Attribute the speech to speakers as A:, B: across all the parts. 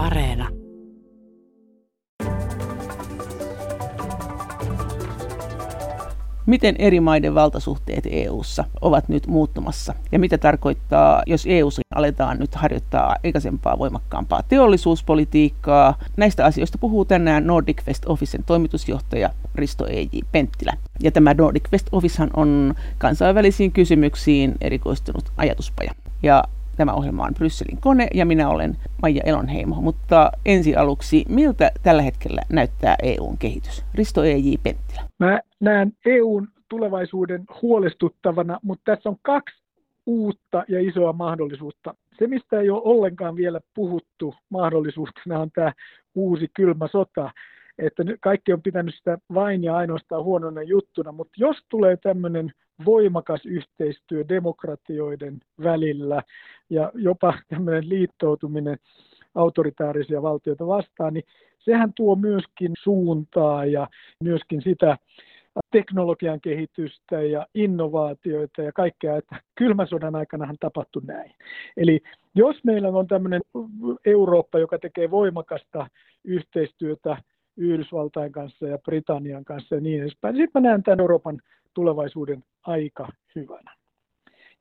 A: Areena.
B: Miten eri maiden valtasuhteet EU:ssa ovat nyt muuttumassa ja mitä tarkoittaa, jos EU:ssa aletaan nyt harjoittaa aikaisempaa voimakkaampaa teollisuuspolitiikkaa? Näistä asioista puhuu tänään Nordic West Officen toimitusjohtaja Risto E.J. Penttilä. Ja tämä Nordic West Officehan on kansainvälisiin kysymyksiin erikoistunut ajatuspaja. Ja Tämä ohjelma on Brysselin kone ja minä olen Maija Elonheimo. Mutta ensi aluksi, miltä tällä hetkellä näyttää EUn kehitys? Risto E.J. Penttilä.
C: Mä näen EUn tulevaisuuden huolestuttavana, mutta tässä on kaksi uutta ja isoa mahdollisuutta. Se, mistä ei ole ollenkaan vielä puhuttu mahdollisuutena, on tämä uusi kylmä sota että kaikki on pitänyt sitä vain ja ainoastaan huonona juttuna, mutta jos tulee tämmöinen voimakas yhteistyö demokratioiden välillä ja jopa tämmöinen liittoutuminen autoritaarisia valtioita vastaan, niin sehän tuo myöskin suuntaa ja myöskin sitä teknologian kehitystä ja innovaatioita ja kaikkea, että kylmän sodan aikanahan tapahtui näin. Eli jos meillä on tämmöinen Eurooppa, joka tekee voimakasta yhteistyötä Yhdysvaltain kanssa ja Britannian kanssa ja niin edespäin. Sitten mä näen tämän Euroopan tulevaisuuden aika hyvänä.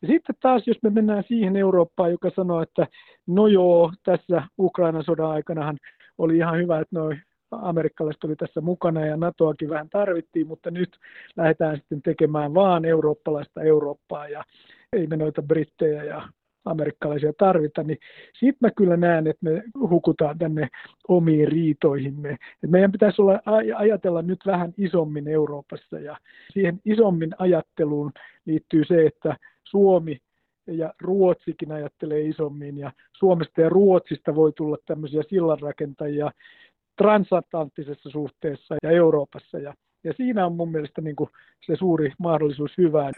C: Ja sitten taas, jos me mennään siihen Eurooppaan, joka sanoo, että no joo, tässä Ukrainan sodan aikanahan oli ihan hyvä, että noin amerikkalaiset oli tässä mukana ja NATOakin vähän tarvittiin, mutta nyt lähdetään sitten tekemään vaan eurooppalaista Eurooppaa ja ei me noita brittejä ja amerikkalaisia tarvita, niin sitten mä kyllä näen, että me hukutaan tänne omiin riitoihimme. Et meidän pitäisi olla, ajatella nyt vähän isommin Euroopassa ja siihen isommin ajatteluun liittyy se, että Suomi ja Ruotsikin ajattelee isommin ja Suomesta ja Ruotsista voi tulla tämmöisiä sillanrakentajia transatlanttisessa suhteessa ja Euroopassa ja ja siinä on mun mielestä niin kuin se suuri mahdollisuus hyvään.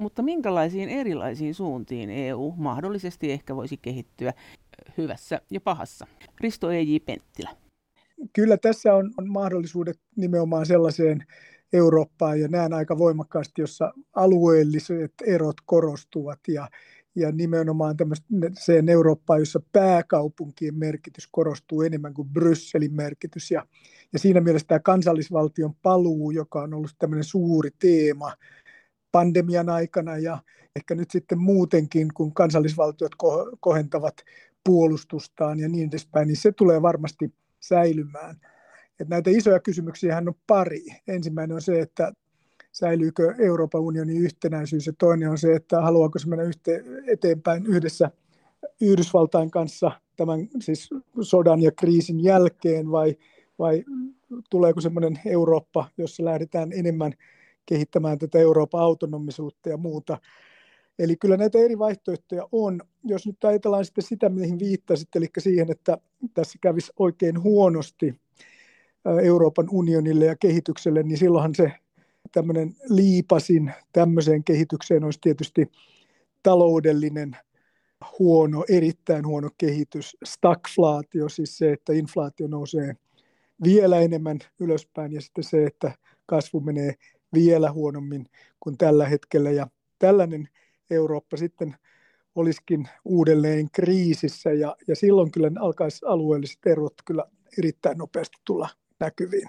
B: Mutta minkälaisiin erilaisiin suuntiin EU mahdollisesti ehkä voisi kehittyä hyvässä ja pahassa? Risto E.J. Penttilä.
C: Kyllä tässä on, on mahdollisuudet nimenomaan sellaiseen Eurooppaan ja näen aika voimakkaasti, jossa alueelliset erot korostuvat ja, ja nimenomaan sen Eurooppaan, jossa pääkaupunkien merkitys korostuu enemmän kuin Brysselin merkitys. Ja, ja siinä mielessä tämä kansallisvaltion paluu, joka on ollut tämmöinen suuri teema pandemian aikana ja ehkä nyt sitten muutenkin, kun kansallisvaltiot kohentavat puolustustaan ja niin edespäin, niin se tulee varmasti säilymään. Et näitä isoja kysymyksiä on pari. Ensimmäinen on se, että säilyykö Euroopan unionin yhtenäisyys ja toinen on se, että haluaako se mennä eteenpäin yhdessä Yhdysvaltain kanssa tämän siis sodan ja kriisin jälkeen vai, vai tuleeko semmoinen Eurooppa, jossa lähdetään enemmän kehittämään tätä Euroopan autonomisuutta ja muuta. Eli kyllä näitä eri vaihtoehtoja on. Jos nyt ajatellaan sitten sitä, mihin viittasit, eli siihen, että tässä kävisi oikein huonosti Euroopan unionille ja kehitykselle, niin silloinhan se tämmöinen liipasin tämmöiseen kehitykseen olisi tietysti taloudellinen huono, erittäin huono kehitys, stagflaatio, siis se, että inflaatio nousee vielä enemmän ylöspäin ja sitten se, että kasvu menee vielä huonommin kuin tällä hetkellä. Ja tällainen Eurooppa sitten olisikin uudelleen kriisissä ja, ja silloin kyllä alkaisi alueelliset erot kyllä erittäin nopeasti tulla näkyviin.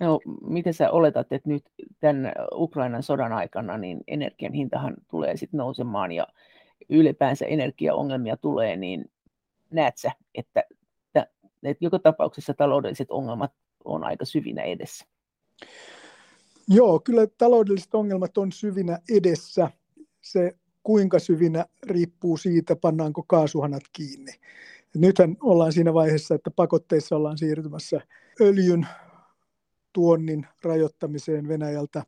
B: No, miten sä oletat, että nyt tämän Ukrainan sodan aikana niin energian hintahan tulee sitten nousemaan ja ylipäänsä energiaongelmia tulee, niin näet sä, että, että, että joka tapauksessa taloudelliset ongelmat on aika syvinä edessä?
C: Joo, kyllä taloudelliset ongelmat on syvinä edessä. Se kuinka syvinä riippuu siitä, pannaanko kaasuhanat kiinni. Nythän ollaan siinä vaiheessa, että pakotteissa ollaan siirtymässä öljyn tuonnin rajoittamiseen Venäjältä.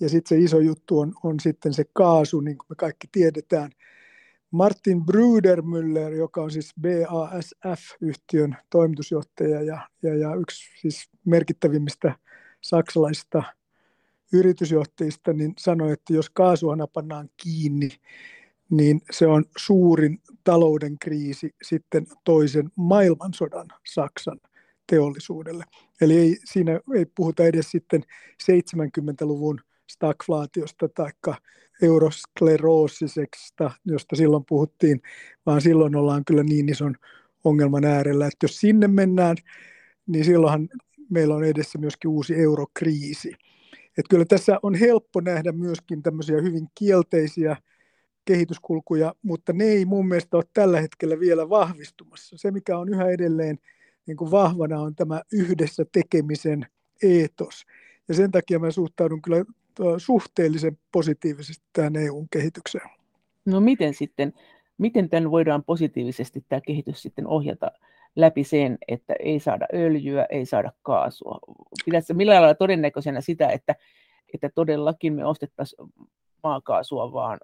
C: Ja sitten se iso juttu on, on sitten se kaasu, niin kuin me kaikki tiedetään. Martin Brudermüller, joka on siis BASF-yhtiön toimitusjohtaja ja, ja, ja yksi siis merkittävimmistä saksalaisista yritysjohtajista niin sanoi, että jos kaasuhana pannaan kiinni, niin se on suurin talouden kriisi sitten toisen maailmansodan Saksan teollisuudelle. Eli ei, siinä ei puhuta edes sitten 70-luvun stagflaatiosta tai euroskleroosisesta, josta silloin puhuttiin, vaan silloin ollaan kyllä niin ison ongelman äärellä. Että jos sinne mennään, niin silloinhan meillä on edessä myöskin uusi eurokriisi. Että kyllä tässä on helppo nähdä myöskin tämmöisiä hyvin kielteisiä kehityskulkuja, mutta ne ei mun mielestä ole tällä hetkellä vielä vahvistumassa. Se, mikä on yhä edelleen niin kuin vahvana, on tämä yhdessä tekemisen eetos. Ja sen takia mä suhtaudun kyllä suhteellisen positiivisesti tähän EUn kehitykseen.
B: No miten sitten, miten tämän voidaan positiivisesti tämä kehitys sitten ohjata läpi sen, että ei saada öljyä, ei saada kaasua? Pidätkö millä lailla todennäköisenä sitä, että, että todellakin me ostettaisiin maakaasua vaan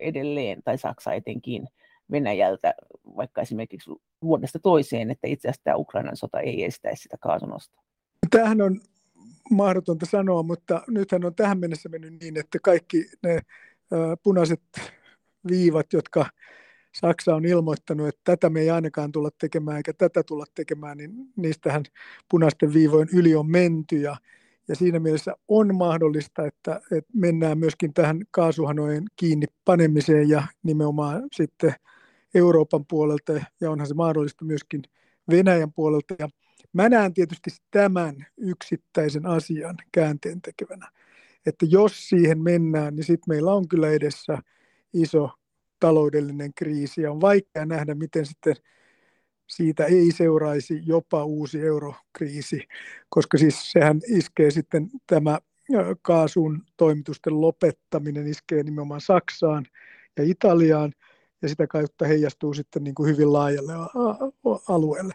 B: edelleen, tai Saksa etenkin Venäjältä, vaikka esimerkiksi vuodesta toiseen, että itse asiassa tämä Ukrainan sota ei estäisi sitä kaasunosta?
C: Tämähän on mahdotonta sanoa, mutta nythän on tähän mennessä mennyt niin, että kaikki ne punaiset viivat, jotka Saksa on ilmoittanut, että tätä me ei ainakaan tulla tekemään eikä tätä tulla tekemään, niin niistähän punaisten viivojen yli on menty ja, ja siinä mielessä on mahdollista, että, että mennään myöskin tähän kaasuhanojen kiinni panemiseen ja nimenomaan sitten Euroopan puolelta ja onhan se mahdollista myöskin Venäjän puolelta. Ja mä näen tietysti tämän yksittäisen asian käänteen tekevänä. Että jos siihen mennään, niin sitten meillä on kyllä edessä iso taloudellinen kriisi ja on vaikea nähdä, miten sitten siitä ei seuraisi jopa uusi eurokriisi, koska siis sehän iskee sitten tämä kaasun toimitusten lopettaminen iskee nimenomaan Saksaan ja Italiaan ja sitä kautta heijastuu sitten niin kuin hyvin laajalle alueelle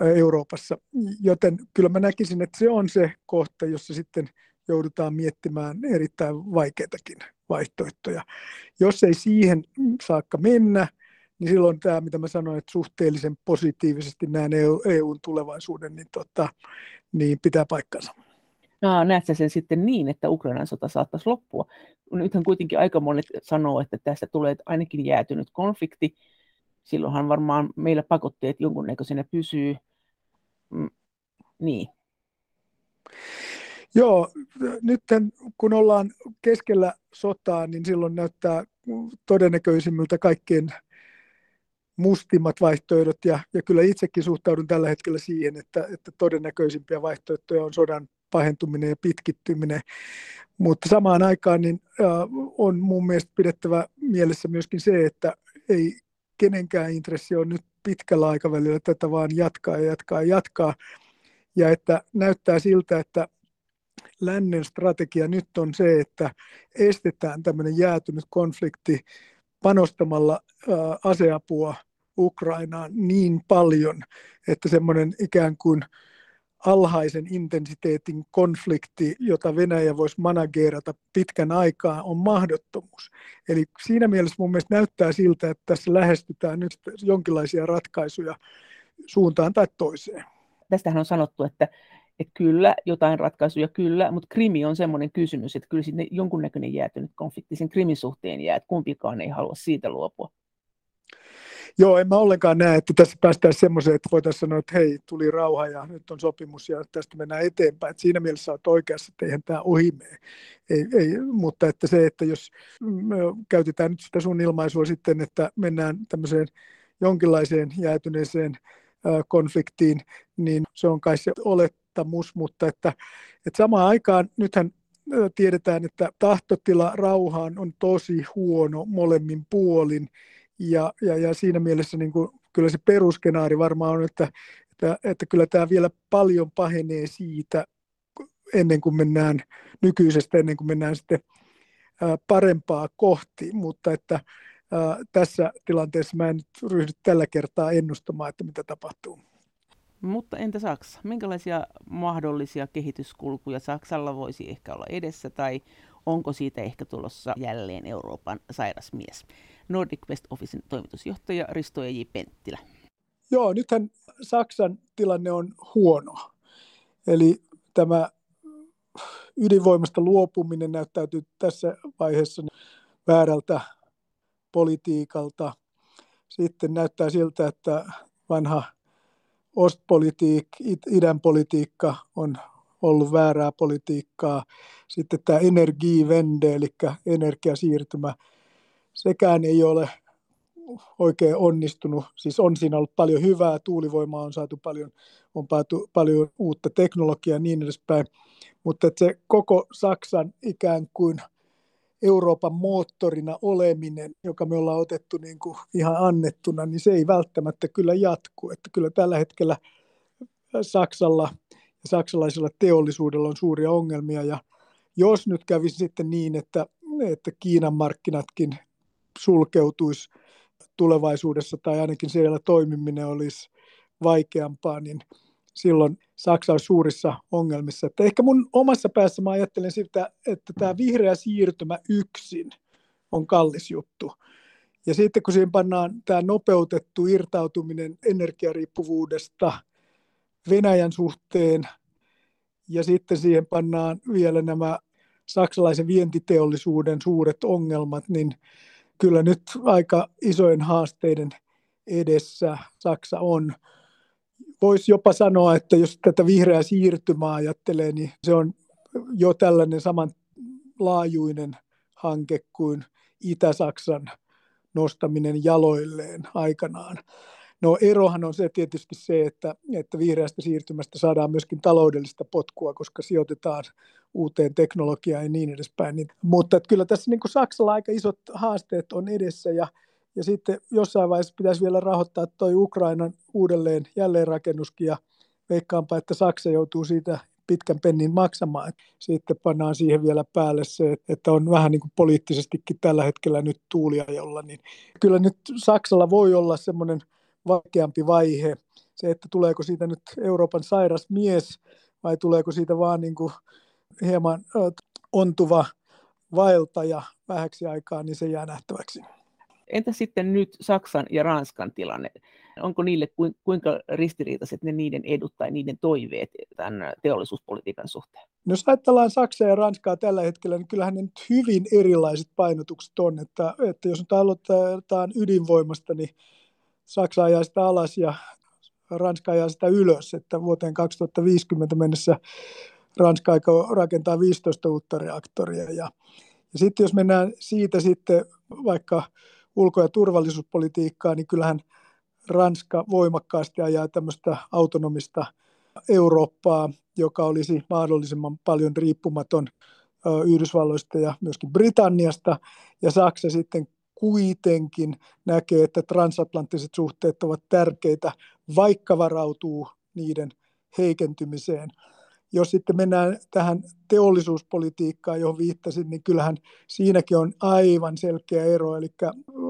C: Euroopassa. Joten kyllä mä näkisin, että se on se kohta, jossa sitten joudutaan miettimään erittäin vaikeitakin vaihtoehtoja. Jos ei siihen saakka mennä, niin silloin tämä, mitä mä sanoin, että suhteellisen positiivisesti näen EU, EUn tulevaisuuden, niin, tota, niin pitää paikkansa.
B: No, näet sä sen sitten niin, että Ukrainan sota saattaisi loppua? Nythän kuitenkin aika monet sanoo, että tästä tulee ainakin jäätynyt konflikti. Silloinhan varmaan meillä pakotteet jonkunnäköisenä pysyy. Mm, niin.
C: Joo, nyt kun ollaan keskellä sotaa, niin silloin näyttää todennäköisimmiltä kaikkien mustimmat vaihtoehdot, ja, ja kyllä itsekin suhtaudun tällä hetkellä siihen, että, että todennäköisimpiä vaihtoehtoja on sodan pahentuminen ja pitkittyminen. Mutta samaan aikaan niin, äh, on mun mielestä pidettävä mielessä myöskin se, että ei kenenkään intressi on nyt pitkällä aikavälillä tätä vaan jatkaa ja jatkaa ja jatkaa. Ja että näyttää siltä, että lännen strategia nyt on se, että estetään tämmöinen jäätynyt konflikti panostamalla aseapua Ukrainaan niin paljon, että semmoinen ikään kuin alhaisen intensiteetin konflikti, jota Venäjä voisi managerata pitkän aikaa, on mahdottomuus. Eli siinä mielessä mun mielestä näyttää siltä, että tässä lähestytään nyt jonkinlaisia ratkaisuja suuntaan tai toiseen.
B: Tästähän on sanottu, että että kyllä, jotain ratkaisuja kyllä, mutta krimi on semmoinen kysymys, että kyllä sinne jonkunnäköinen jäätynyt konflikti sen krimin suhteen jää, että kumpikaan ei halua siitä luopua.
C: Joo, en mä ollenkaan näe, että tässä päästään semmoiseen, että voitaisiin sanoa, että hei, tuli rauha ja nyt on sopimus ja tästä mennään eteenpäin. Että siinä mielessä olet oikeassa, että eihän tämä ohi mene. Ei, ei, mutta että se, että jos me käytetään nyt sitä sun ilmaisua sitten, että mennään tämmöiseen jonkinlaiseen jäätyneeseen konfliktiin, niin se on kai se olettamus, mutta että, että samaan aikaan nythän tiedetään, että tahtotila rauhaan on tosi huono molemmin puolin, ja, ja, ja siinä mielessä niin kuin, kyllä se peruskenaari varmaan on, että, että, että kyllä tämä vielä paljon pahenee siitä ennen kuin mennään nykyisestä, ennen kuin mennään sitten parempaa kohti, mutta että tässä tilanteessa mä en nyt ryhdy tällä kertaa ennustamaan, että mitä tapahtuu.
B: Mutta entä Saksa? Minkälaisia mahdollisia kehityskulkuja Saksalla voisi ehkä olla edessä tai onko siitä ehkä tulossa jälleen Euroopan sairas mies? Nordic West Officein toimitusjohtaja Risto J. Penttilä.
C: Joo, nythän Saksan tilanne on huono. Eli tämä ydinvoimasta luopuminen näyttäytyy tässä vaiheessa väärältä politiikalta. Sitten näyttää siltä, että vanha Ostpolitiik, idän politiikka on ollut väärää politiikkaa. Sitten tämä energivende, eli energiasiirtymä, sekään ei ole oikein onnistunut. Siis on siinä ollut paljon hyvää, tuulivoimaa on saatu paljon, on pääty paljon uutta teknologiaa ja niin edespäin. Mutta että se koko Saksan ikään kuin Euroopan moottorina oleminen, joka me ollaan otettu niin kuin ihan annettuna, niin se ei välttämättä kyllä jatku. Että kyllä tällä hetkellä Saksalla ja saksalaisella teollisuudella on suuria ongelmia ja jos nyt kävisi sitten niin, että, että Kiinan markkinatkin sulkeutuisi tulevaisuudessa tai ainakin siellä toimiminen olisi vaikeampaa, niin silloin Saksa olisi suurissa ongelmissa. Että ehkä mun omassa päässä mä ajattelen sitä, että tämä vihreä siirtymä yksin on kallis juttu. Ja sitten kun siihen pannaan tämä nopeutettu irtautuminen energiariippuvuudesta Venäjän suhteen, ja sitten siihen pannaan vielä nämä saksalaisen vientiteollisuuden suuret ongelmat, niin kyllä nyt aika isojen haasteiden edessä Saksa on. Voisi jopa sanoa, että jos tätä vihreää siirtymää ajattelee, niin se on jo tällainen samanlaajuinen hanke kuin Itä-Saksan nostaminen jaloilleen aikanaan. No erohan on se tietysti se, että, että vihreästä siirtymästä saadaan myöskin taloudellista potkua, koska sijoitetaan uuteen teknologiaan ja niin edespäin. Niin, mutta että kyllä tässä niin kuin Saksalla aika isot haasteet on edessä ja, ja sitten jossain vaiheessa pitäisi vielä rahoittaa tuo Ukrainan uudelleen jälleenrakennuskin ja veikkaanpa, että Saksa joutuu siitä pitkän pennin maksamaan. Sitten pannaan siihen vielä päälle se, että on vähän niin kuin poliittisestikin tällä hetkellä nyt tuulia jolla, niin kyllä nyt Saksalla voi olla semmoinen vaikeampi vaihe. Se, että tuleeko siitä nyt Euroopan sairas mies vai tuleeko siitä vaan niin kuin hieman ontuva vaeltaja vähäksi aikaa, niin se jää nähtäväksi.
B: Entä sitten nyt Saksan ja Ranskan tilanne? Onko niille kuinka ristiriitaiset ne niiden edut tai niiden toiveet tämän teollisuuspolitiikan suhteen?
C: No jos ajatellaan Saksaa ja Ranskaa tällä hetkellä, niin kyllähän ne nyt hyvin erilaiset painotukset on. Että, että jos nyt aloitetaan ydinvoimasta, niin Saksa ajaa sitä alas ja Ranska ajaa sitä ylös, että vuoteen 2050 mennessä Ranska aikoo rakentaa 15 uutta reaktoria. Ja, ja sitten jos mennään siitä sitten vaikka ulko- ja turvallisuuspolitiikkaan, niin kyllähän Ranska voimakkaasti ajaa tämmöistä autonomista Eurooppaa, joka olisi mahdollisimman paljon riippumaton Yhdysvalloista ja myöskin Britanniasta, ja Saksa sitten kuitenkin näkee, että transatlanttiset suhteet ovat tärkeitä, vaikka varautuu niiden heikentymiseen. Jos sitten mennään tähän teollisuuspolitiikkaan, johon viittasin, niin kyllähän siinäkin on aivan selkeä ero. Eli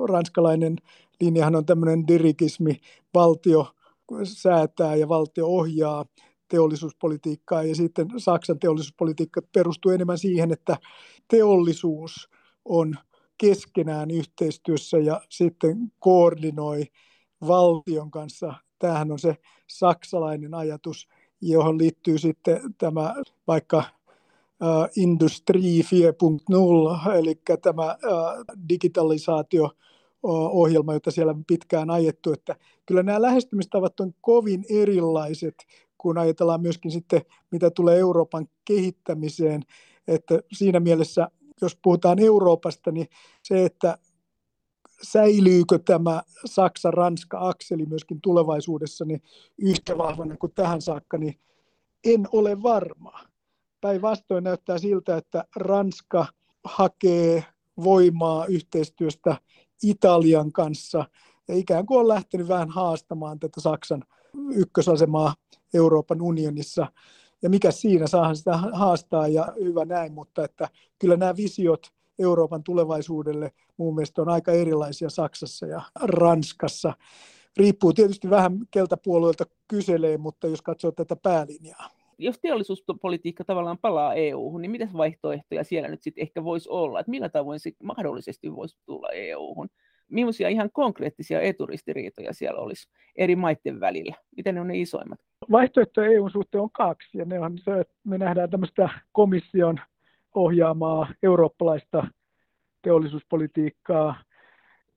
C: ranskalainen linjahan on tämmöinen dirigismi, valtio säätää ja valtio ohjaa teollisuuspolitiikkaa ja sitten Saksan teollisuuspolitiikka perustuu enemmän siihen, että teollisuus on keskenään yhteistyössä ja sitten koordinoi valtion kanssa. Tämähän on se saksalainen ajatus, johon liittyy sitten tämä vaikka Industri 4.0, eli tämä digitalisaatio ohjelma, jota siellä on pitkään ajettu, että kyllä nämä lähestymistavat on kovin erilaiset, kun ajatellaan myöskin sitten, mitä tulee Euroopan kehittämiseen, että siinä mielessä jos puhutaan Euroopasta, niin se, että säilyykö tämä Saksa-Ranska-akseli myöskin tulevaisuudessa niin yhtä vahvana kuin tähän saakka, niin en ole varma. Päinvastoin näyttää siltä, että Ranska hakee voimaa yhteistyöstä Italian kanssa ja ikään kuin on lähtenyt vähän haastamaan tätä Saksan ykkösasemaa Euroopan unionissa ja mikä siinä saahan sitä haastaa ja hyvä näin, mutta että kyllä nämä visiot Euroopan tulevaisuudelle mun mielestä on aika erilaisia Saksassa ja Ranskassa. Riippuu tietysti vähän keltä puolueelta kyselee, mutta jos katsoo tätä päälinjaa.
B: Jos teollisuuspolitiikka tavallaan palaa EU-hun, niin mitä vaihtoehtoja siellä nyt sitten ehkä voisi olla? Että millä tavoin se mahdollisesti voisi tulla EU-hun? millaisia ihan konkreettisia eturistiriitoja siellä olisi eri maiden välillä? Miten ne on ne isoimmat?
C: Vaihtoehtoja EUn suhteen on kaksi, ja ne on se, että me nähdään tämmöistä komission ohjaamaa eurooppalaista teollisuuspolitiikkaa,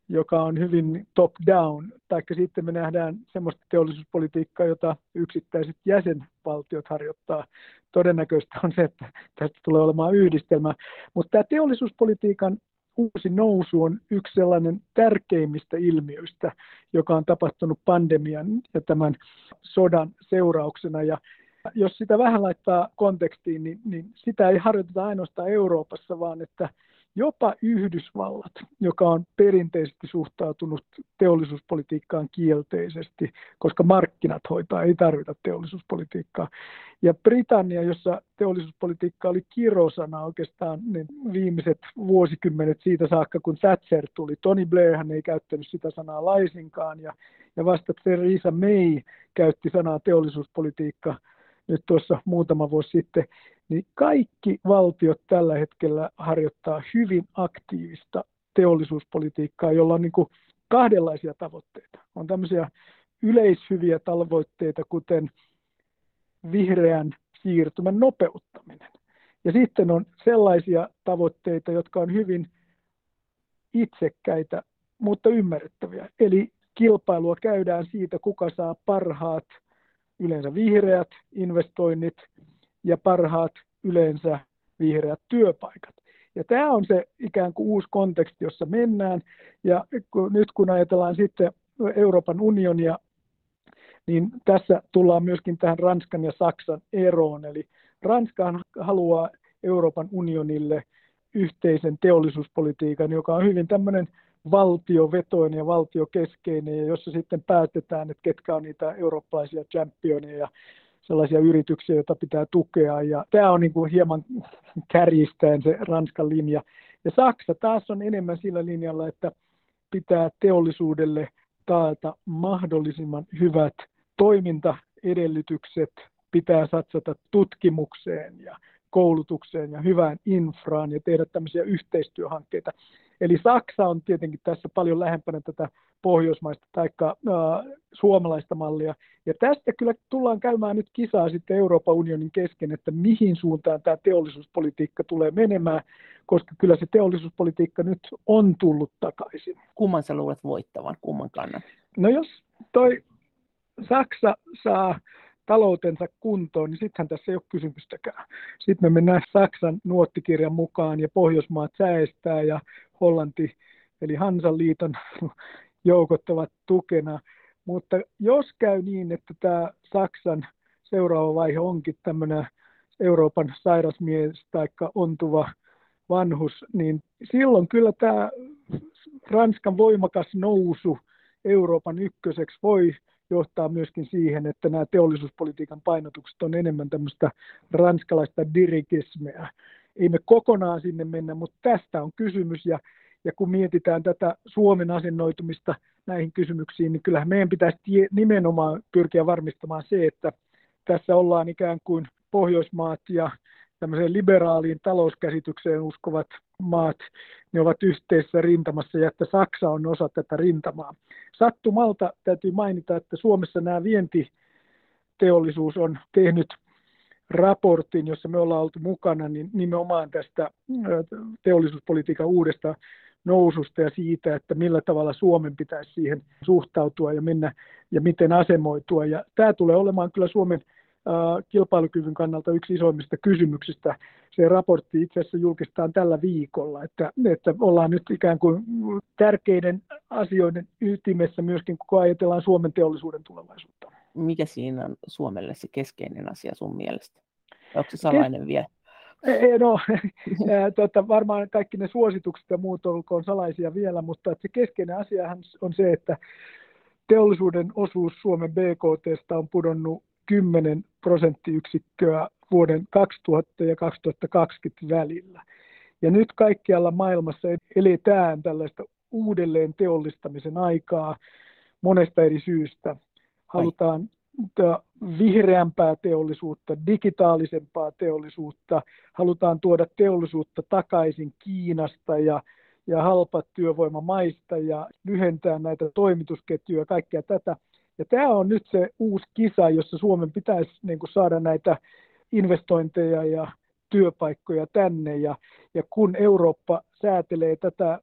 C: joka on hyvin top-down, tai sitten me nähdään semmoista teollisuuspolitiikkaa, jota yksittäiset jäsenvaltiot harjoittaa. Todennäköistä on se, että tästä tulee olemaan yhdistelmä. Mutta tämä teollisuuspolitiikan uusi nousu on yksi sellainen tärkeimmistä ilmiöistä, joka on tapahtunut pandemian ja tämän sodan seurauksena. Ja jos sitä vähän laittaa kontekstiin, niin, niin sitä ei harjoiteta ainoastaan Euroopassa, vaan että jopa Yhdysvallat, joka on perinteisesti suhtautunut teollisuuspolitiikkaan kielteisesti, koska markkinat hoitaa, ei tarvita teollisuuspolitiikkaa. Ja Britannia, jossa teollisuuspolitiikka oli kirosana oikeastaan niin viimeiset vuosikymmenet siitä saakka, kun Thatcher tuli. Tony Blairhan ei käyttänyt sitä sanaa laisinkaan, ja, ja vasta Theresa May käytti sanaa teollisuuspolitiikka nyt tuossa muutama vuosi sitten, niin kaikki valtiot tällä hetkellä harjoittaa hyvin aktiivista teollisuuspolitiikkaa, jolla on niin kuin kahdenlaisia tavoitteita. On tämmöisiä yleishyviä tavoitteita, kuten vihreän siirtymän nopeuttaminen. Ja sitten on sellaisia tavoitteita, jotka on hyvin itsekkäitä, mutta ymmärrettäviä. Eli kilpailua käydään siitä, kuka saa parhaat, yleensä vihreät investoinnit ja parhaat yleensä vihreät työpaikat. Ja tämä on se ikään kuin uusi konteksti, jossa mennään. Ja nyt kun ajatellaan sitten Euroopan unionia, niin tässä tullaan myöskin tähän Ranskan ja Saksan eroon. Eli Ranska haluaa Euroopan unionille yhteisen teollisuuspolitiikan, joka on hyvin tämmöinen valtiovetoinen ja valtiokeskeinen, ja jossa sitten päätetään, että ketkä on niitä eurooppalaisia championeja sellaisia yrityksiä, joita pitää tukea. Ja tämä on niin kuin hieman kärjistäen se Ranskan linja. Ja Saksa taas on enemmän sillä linjalla, että pitää teollisuudelle taata mahdollisimman hyvät toimintaedellytykset, pitää satsata tutkimukseen ja koulutukseen ja hyvään infraan ja tehdä tämmöisiä yhteistyöhankkeita. Eli Saksa on tietenkin tässä paljon lähempänä tätä pohjoismaista tai äh, suomalaista mallia. Ja tästä kyllä tullaan käymään nyt kisaa sitten Euroopan unionin kesken, että mihin suuntaan tämä teollisuuspolitiikka tulee menemään, koska kyllä se teollisuuspolitiikka nyt on tullut takaisin.
B: Kumman sä luulet voittavan, kumman kannan?
C: No jos toi Saksa saa taloutensa kuntoon, niin sittenhän tässä ei ole kysymystäkään. Sitten me mennään Saksan nuottikirjan mukaan ja Pohjoismaat säestää ja Hollanti eli Hansan liiton joukot ovat tukena. Mutta jos käy niin, että tämä Saksan seuraava vaihe onkin tämmöinen Euroopan sairasmies tai ontuva vanhus, niin silloin kyllä tämä Ranskan voimakas nousu Euroopan ykköseksi voi johtaa myöskin siihen, että nämä teollisuuspolitiikan painotukset on enemmän tämmöistä ranskalaista dirigismea. Ei me kokonaan sinne mennä, mutta tästä on kysymys ja, ja kun mietitään tätä Suomen asennoitumista näihin kysymyksiin, niin kyllähän meidän pitäisi nimenomaan pyrkiä varmistamaan se, että tässä ollaan ikään kuin Pohjoismaat ja tämmöiseen liberaaliin talouskäsitykseen uskovat maat, ne ovat yhteisessä rintamassa ja että Saksa on osa tätä rintamaa. Sattumalta täytyy mainita, että Suomessa nämä vientiteollisuus on tehnyt raportin, jossa me ollaan oltu mukana, niin nimenomaan tästä teollisuuspolitiikan uudesta noususta ja siitä, että millä tavalla Suomen pitäisi siihen suhtautua ja mennä ja miten asemoitua. Ja tämä tulee olemaan kyllä Suomen kilpailukyvyn kannalta yksi isoimmista kysymyksistä. Se raportti itse asiassa julkistetaan tällä viikolla, että, että ollaan nyt ikään kuin tärkeiden asioiden ytimessä myöskin, kun ajatellaan Suomen teollisuuden tulevaisuutta.
B: Mikä siinä on Suomelle se keskeinen asia sun mielestä? Onko se salainen Kes- vielä?
C: No, tuota, varmaan kaikki ne suositukset ja muut olkoon salaisia vielä, mutta että se keskeinen asia on se, että teollisuuden osuus Suomen BKT on pudonnut 10 prosenttiyksikköä vuoden 2000 ja 2020 välillä. Ja nyt kaikkialla maailmassa eletään tällaista uudelleen teollistamisen aikaa monesta eri syystä. Halutaan vihreämpää teollisuutta, digitaalisempaa teollisuutta, halutaan tuoda teollisuutta takaisin Kiinasta ja, ja halpa työvoimamaista ja lyhentää näitä toimitusketjuja ja kaikkea tätä. Ja tämä on nyt se uusi kisa, jossa Suomen pitäisi niin kuin saada näitä investointeja ja työpaikkoja tänne. Ja, ja kun Eurooppa säätelee tätä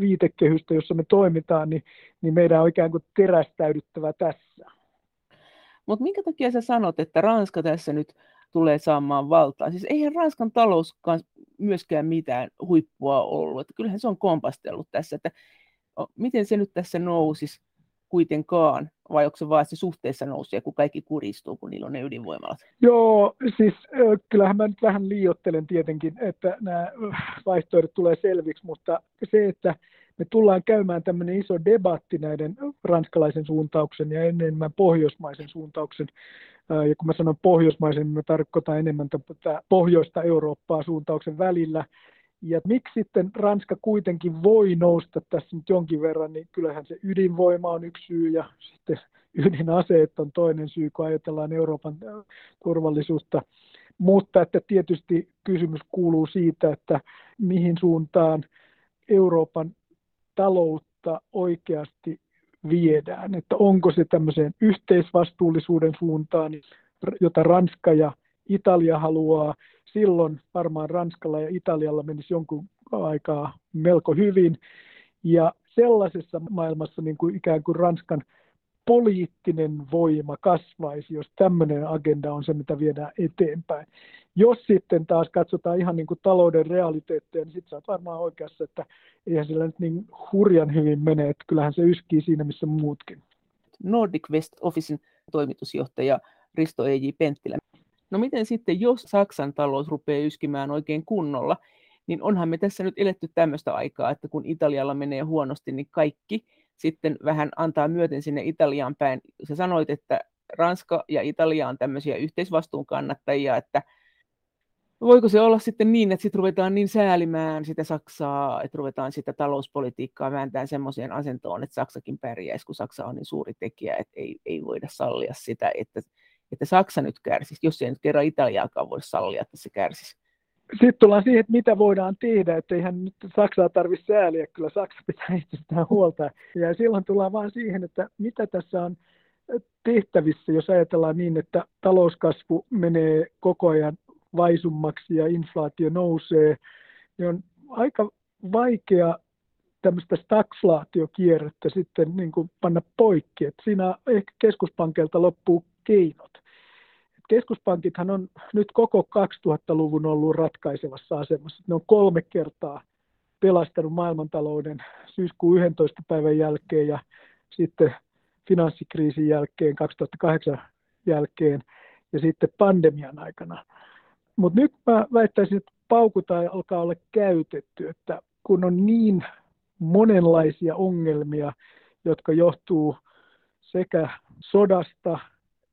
C: viitekehystä, jossa me toimitaan, niin, niin meidän on ikään kuin terästäydyttävä tässä.
B: Mutta minkä takia sä sanot, että Ranska tässä nyt tulee saamaan valtaa? Siis eihän Ranskan talous myöskään mitään huippua ollut. Että kyllähän se on kompastellut tässä, että miten se nyt tässä nousisi kuitenkaan, vai onko se vaan se suhteessa nousee, kun kaikki kuristuu, kun niillä on ne ydinvoimalat?
C: Joo, siis kyllähän mä nyt vähän liiottelen tietenkin, että nämä vaihtoehdot tulee selviksi, mutta se, että me tullaan käymään tämmöinen iso debatti näiden ranskalaisen suuntauksen ja enemmän pohjoismaisen suuntauksen ja kun mä sanon pohjoismaisen, niin mä tarkoitan enemmän tätä pohjoista Eurooppaa suuntauksen välillä. Ja miksi sitten Ranska kuitenkin voi nousta tässä nyt jonkin verran, niin kyllähän se ydinvoima on yksi syy ja sitten ydinaseet on toinen syy, kun ajatellaan Euroopan turvallisuutta. Mutta että tietysti kysymys kuuluu siitä, että mihin suuntaan Euroopan taloutta oikeasti viedään, että onko se tämmöiseen yhteisvastuullisuuden suuntaan, jota Ranska ja Italia haluaa. Silloin varmaan Ranskalla ja Italialla menisi jonkun aikaa melko hyvin. Ja sellaisessa maailmassa niin kuin ikään kuin Ranskan poliittinen voima kasvaisi, jos tämmöinen agenda on se, mitä viedään eteenpäin. Jos sitten taas katsotaan ihan niin kuin talouden realiteetteja, niin sitten sä oot varmaan oikeassa, että eihän sillä nyt niin hurjan hyvin mene, että kyllähän se yskii siinä, missä muutkin.
B: Nordic West Officein toimitusjohtaja Risto E.J. Penttilä. No miten sitten, jos Saksan talous rupeaa yskimään oikein kunnolla, niin onhan me tässä nyt eletty tämmöistä aikaa, että kun Italialla menee huonosti, niin kaikki sitten vähän antaa myöten sinne Italiaan päin. Sä sanoit, että Ranska ja Italia on tämmöisiä yhteisvastuun kannattajia, että voiko se olla sitten niin, että sitten ruvetaan niin säälimään sitä Saksaa, että ruvetaan sitä talouspolitiikkaa vääntään semmoiseen asentoon, että Saksakin pärjäisi, kun Saksa on niin suuri tekijä, että ei, ei voida sallia sitä, että, että Saksa nyt kärsisi, jos ei nyt kerran Italiaakaan voi sallia, että se kärsisi.
C: Sitten tullaan siihen, että mitä voidaan tehdä, että eihän nyt Saksaa tarvitse sääliä, kyllä Saksa pitää itsestään huolta. Ja silloin tullaan vaan siihen, että mitä tässä on tehtävissä, jos ajatellaan niin, että talouskasvu menee koko ajan vaisummaksi ja inflaatio nousee, niin on aika vaikea tämmöistä stagflaatiokierrettä sitten niin kuin panna poikki. Et siinä ehkä keskuspankilta loppuu keinot. Keskuspankithan on nyt koko 2000-luvun ollut ratkaisevassa asemassa. Ne on kolme kertaa pelastanut maailmantalouden syyskuun 11. päivän jälkeen ja sitten finanssikriisin jälkeen, 2008 jälkeen ja sitten pandemian aikana. Mutta nyt mä väittäisin, että paukuta alkaa olla käytetty, että kun on niin monenlaisia ongelmia, jotka johtuu sekä sodasta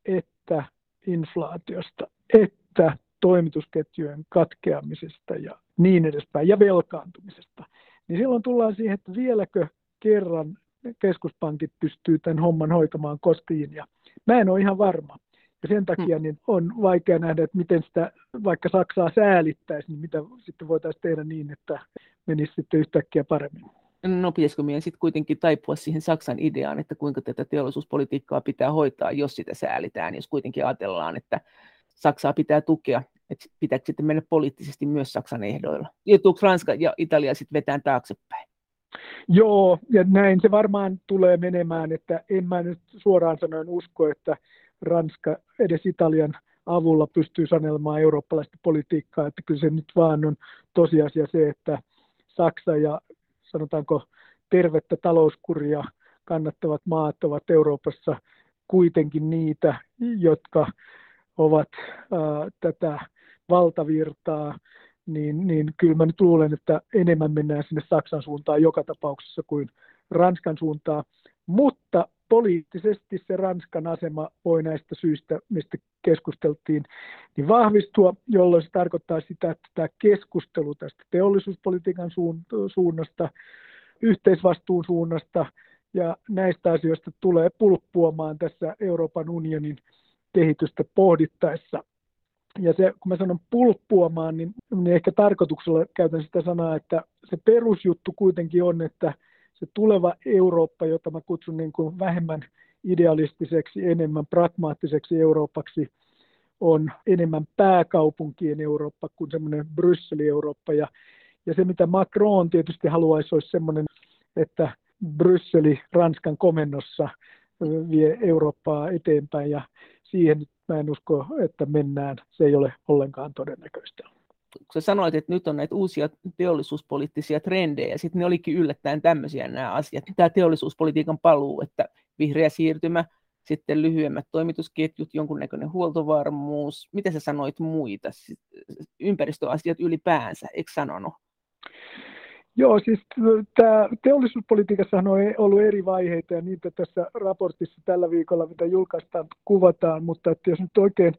C: että inflaatiosta, että toimitusketjujen katkeamisesta ja niin edespäin, ja velkaantumisesta, niin silloin tullaan siihen, että vieläkö kerran keskuspankit pystyy tämän homman hoitamaan kotiin, ja mä en ole ihan varma. Ja sen takia hmm. niin on vaikea nähdä, että miten sitä vaikka Saksaa säälittäisi, niin mitä sitten voitaisiin tehdä niin, että menisi sitten yhtäkkiä paremmin.
B: No pitäisikö meidän sitten kuitenkin taipua siihen Saksan ideaan, että kuinka tätä teollisuuspolitiikkaa pitää hoitaa, jos sitä säälitään, jos kuitenkin ajatellaan, että Saksaa pitää tukea, että pitääkö sitten mennä poliittisesti myös Saksan ehdoilla. Joutuuko Ranska ja Italia sitten vetään taaksepäin?
C: Joo, ja näin se varmaan tulee menemään, että en mä nyt suoraan sanoen usko, että Ranska edes Italian avulla pystyy sanelemaan eurooppalaista politiikkaa, että kyllä se nyt vaan on tosiasia se, että Saksa ja sanotaanko tervettä talouskuria kannattavat maat ovat Euroopassa kuitenkin niitä, jotka ovat ää, tätä valtavirtaa, niin, niin kyllä mä nyt luulen, että enemmän mennään sinne Saksan suuntaan joka tapauksessa kuin Ranskan suuntaan. Mutta poliittisesti se Ranskan asema voi näistä syistä, mistä keskusteltiin, niin vahvistua, jolloin se tarkoittaa sitä, että tämä keskustelu tästä teollisuuspolitiikan suunnasta, yhteisvastuun suunnasta ja näistä asioista tulee pulppuamaan tässä Euroopan unionin kehitystä pohdittaessa. Ja se, kun mä sanon pulppuamaan, niin, niin ehkä tarkoituksella käytän sitä sanaa, että se perusjuttu kuitenkin on, että – se tuleva Eurooppa, jota mä kutsun niin kuin vähemmän idealistiseksi, enemmän pragmaattiseksi Euroopaksi, on enemmän pääkaupunkien Eurooppa kuin semmoinen Brysseli-Eurooppa. Ja, ja se, mitä Macron tietysti haluaisi, olisi semmoinen, että Brysseli Ranskan komennossa vie Eurooppaa eteenpäin ja siihen mä en usko, että mennään. Se ei ole ollenkaan todennäköistä.
B: Kun sä sanoit, että nyt on näitä uusia teollisuuspoliittisia trendejä, sitten ne olikin yllättäen tämmöisiä nämä asiat. Tämä teollisuuspolitiikan paluu, että vihreä siirtymä, sitten lyhyemmät toimitusketjut, jonkunnäköinen huoltovarmuus. Mitä sä sanoit muita? Ympäristöasiat ylipäänsä, eikö sanonut?
C: Joo, siis tämä teollisuuspolitiikassahan on ollut eri vaiheita ja niitä tässä raportissa tällä viikolla, mitä julkaistaan, kuvataan, mutta että jos nyt oikein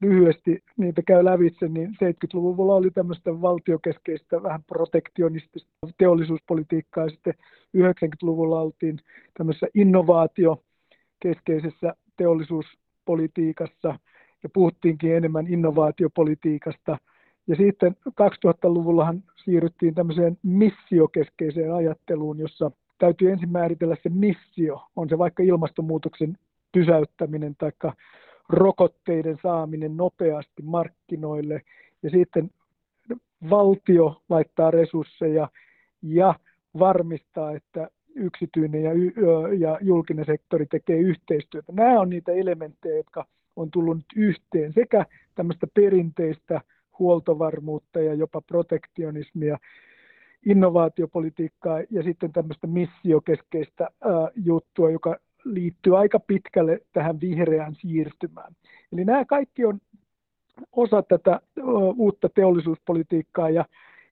C: lyhyesti niitä käy lävitse, niin 70-luvulla oli tämmöistä valtiokeskeistä, vähän protektionistista teollisuuspolitiikkaa ja sitten 90-luvulla oltiin tämmöisessä innovaatiokeskeisessä teollisuuspolitiikassa ja puhuttiinkin enemmän innovaatiopolitiikasta. Ja sitten 2000-luvullahan siirryttiin tämmöiseen missiokeskeiseen ajatteluun, jossa täytyy ensin määritellä se missio, on se vaikka ilmastonmuutoksen pysäyttäminen tai rokotteiden saaminen nopeasti markkinoille ja sitten valtio laittaa resursseja ja varmistaa, että yksityinen ja, ja julkinen sektori tekee yhteistyötä. Nämä on niitä elementtejä, jotka on tullut yhteen sekä tämmöistä perinteistä huoltovarmuutta ja jopa protektionismia, innovaatiopolitiikkaa ja sitten tämmöistä missiokeskeistä ää, juttua, joka liittyy aika pitkälle tähän vihreään siirtymään. Eli nämä kaikki on osa tätä uutta teollisuuspolitiikkaa ja,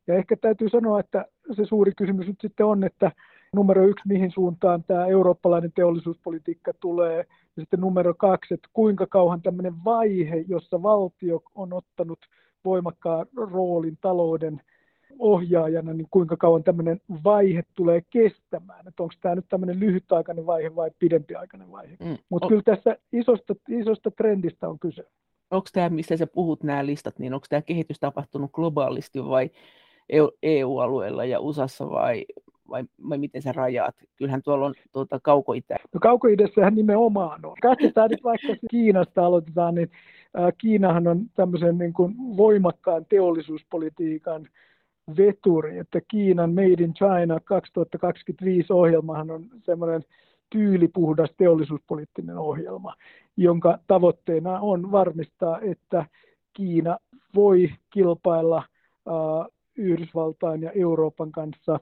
C: ja ehkä täytyy sanoa, että se suuri kysymys nyt sitten on, että numero yksi, mihin suuntaan tämä eurooppalainen teollisuuspolitiikka tulee, ja sitten numero kaksi, että kuinka kauan tämmöinen vaihe, jossa valtio on ottanut voimakkaan roolin talouden ohjaajana, niin kuinka kauan tämmöinen vaihe tulee kestämään. Että onko tämä nyt tämmöinen lyhytaikainen vaihe vai pidempiaikainen vaihe. Mm. Mutta kyllä tässä isosta, isosta trendistä on kyse.
B: Onko tämä, mistä sä puhut nämä listat, niin onko tämä kehitys tapahtunut globaalisti vai EU-alueella ja USAssa vai, vai, vai miten sä rajaat? Kyllähän tuolla on tuota, kaukoitä.
C: No kaukoidessähän nimenomaan on. Katsotaan nyt vaikka Kiinasta aloitetaan, niin Kiinahan on tämmöisen niin kuin voimakkaan teollisuuspolitiikan veturi, että Kiinan Made in China 2025 ohjelmahan on semmoinen tyylipuhdas teollisuuspoliittinen ohjelma, jonka tavoitteena on varmistaa, että Kiina voi kilpailla Yhdysvaltain ja Euroopan kanssa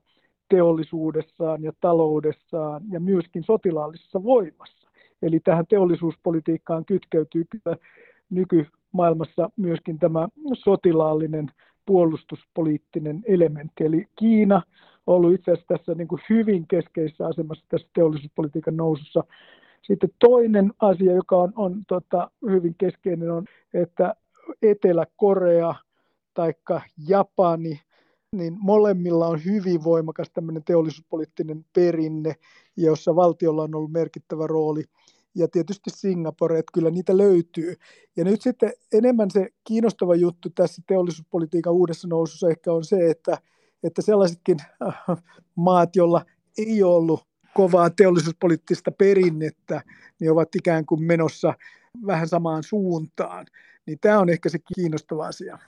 C: teollisuudessaan ja taloudessaan ja myöskin sotilaallisessa voimassa. Eli tähän teollisuuspolitiikkaan kytkeytyy kyllä nykymaailmassa myöskin tämä sotilaallinen puolustuspoliittinen elementti. Eli Kiina on ollut itse asiassa tässä niin kuin hyvin keskeisessä asemassa tässä teollisuuspolitiikan nousussa. Sitten toinen asia, joka on, on tota, hyvin keskeinen, on, että Etelä-Korea tai Japani, niin molemmilla on hyvin voimakas tämmöinen teollisuuspoliittinen perinne, jossa valtiolla on ollut merkittävä rooli – ja tietysti Singapore, että kyllä niitä löytyy. Ja nyt sitten enemmän se kiinnostava juttu tässä teollisuuspolitiikan uudessa nousussa ehkä on se, että, että sellaisetkin äh, maat, joilla ei ollut kovaa teollisuuspoliittista perinnettä, niin ovat ikään kuin menossa vähän samaan suuntaan. Niin tämä on ehkä se kiinnostava asia.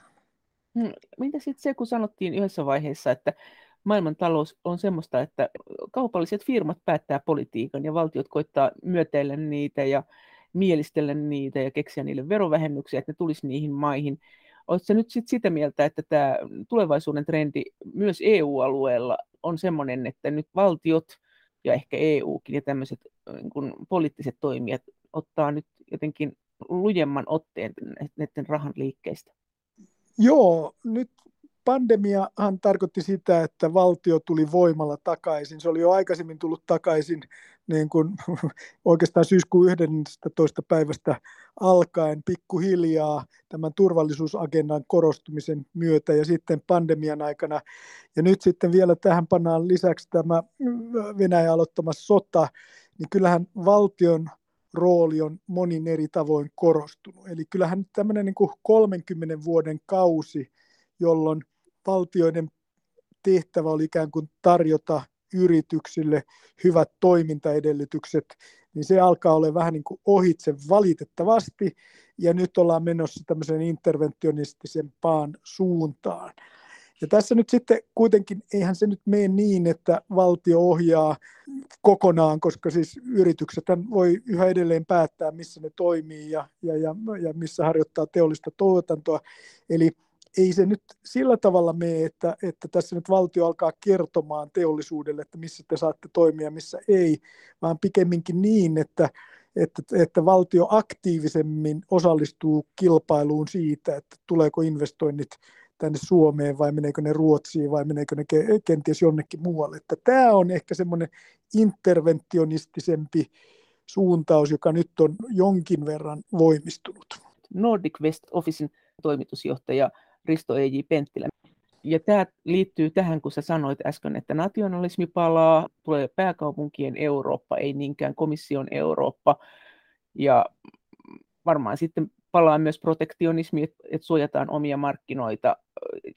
B: Hmm. Mitä sitten se, kun sanottiin yhdessä vaiheessa, että maailmantalous on semmoista, että kaupalliset firmat päättää politiikan ja valtiot koittaa myöteillä niitä ja mielistellä niitä ja keksiä niille verovähennyksiä, että ne tulisi niihin maihin. Oletko nyt sit sitä mieltä, että tämä tulevaisuuden trendi myös EU-alueella on semmoinen, että nyt valtiot ja ehkä EUkin ja tämmöiset niin poliittiset toimijat ottaa nyt jotenkin lujemman otteen näiden rahan liikkeistä?
C: Joo, nyt pandemiahan tarkoitti sitä, että valtio tuli voimalla takaisin. Se oli jo aikaisemmin tullut takaisin niin kuin, oikeastaan syyskuun 11. päivästä alkaen pikkuhiljaa tämän turvallisuusagendan korostumisen myötä ja sitten pandemian aikana. Ja nyt sitten vielä tähän pannaan lisäksi tämä Venäjän aloittama sota, niin kyllähän valtion rooli on monin eri tavoin korostunut. Eli kyllähän tämmöinen niin kuin 30 vuoden kausi, jolloin valtioiden tehtävä oli ikään kuin tarjota yrityksille hyvät toimintaedellytykset, niin se alkaa olla vähän niin kuin ohitse valitettavasti, ja nyt ollaan menossa tämmöisen interventionistisempaan suuntaan. Ja tässä nyt sitten kuitenkin, eihän se nyt mene niin, että valtio ohjaa kokonaan, koska siis yritykset voi yhä edelleen päättää, missä ne toimii ja, ja, ja, ja missä harjoittaa teollista tuotantoa. Eli ei se nyt sillä tavalla mene, että, että tässä nyt valtio alkaa kertomaan teollisuudelle, että missä te saatte toimia, missä ei, vaan pikemminkin niin, että, että, että valtio aktiivisemmin osallistuu kilpailuun siitä, että tuleeko investoinnit tänne Suomeen vai meneekö ne Ruotsiin vai meneekö ne kenties jonnekin muualle. Että tämä on ehkä semmoinen interventionistisempi suuntaus, joka nyt on jonkin verran voimistunut.
B: Nordic West Officein toimitusjohtaja Risto E.J. Penttilä. Ja tämä liittyy tähän, kun sä sanoit äsken, että nationalismi palaa, tulee pääkaupunkien Eurooppa, ei niinkään komission Eurooppa. Ja varmaan sitten palaa myös protektionismi, että, suojataan omia markkinoita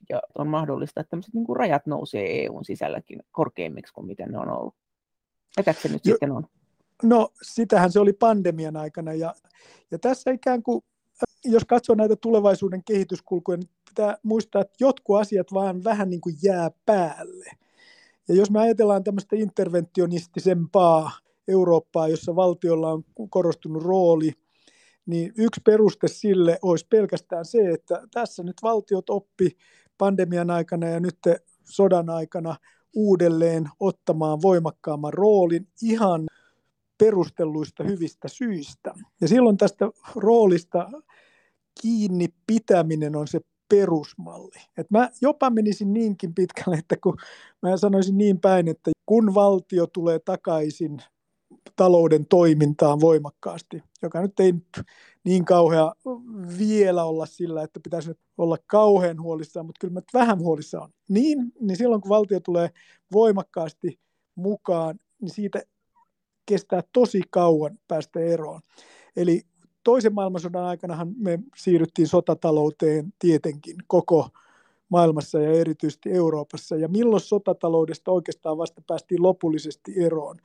B: ja on mahdollista, että tämmöiset niin rajat nousee EUn sisälläkin korkeimmiksi kuin mitä ne on ollut. Tätäkö se nyt jo, sitten on?
C: No sitähän se oli pandemian aikana ja, ja tässä ikään kuin, jos katsoo näitä tulevaisuuden kehityskulkuja, niin pitää muistaa, että jotkut asiat vaan vähän niin kuin jää päälle. Ja jos me ajatellaan tämmöistä interventionistisempaa Eurooppaa, jossa valtiolla on korostunut rooli, niin yksi peruste sille olisi pelkästään se, että tässä nyt valtiot oppi pandemian aikana ja nyt sodan aikana uudelleen ottamaan voimakkaamman roolin ihan perustelluista hyvistä syistä. Ja silloin tästä roolista kiinni pitäminen on se perusmalli. Et mä jopa menisin niinkin pitkälle, että kun mä sanoisin niin päin, että kun valtio tulee takaisin talouden toimintaan voimakkaasti, joka nyt ei niin kauhea vielä olla sillä, että pitäisi nyt olla kauhean huolissaan, mutta kyllä mä vähän huolissaan on. Niin, niin silloin kun valtio tulee voimakkaasti mukaan, niin siitä kestää tosi kauan päästä eroon. Eli toisen maailmansodan aikanahan me siirryttiin sotatalouteen tietenkin koko maailmassa ja erityisesti Euroopassa. Ja milloin sotataloudesta oikeastaan vasta päästiin lopullisesti eroon?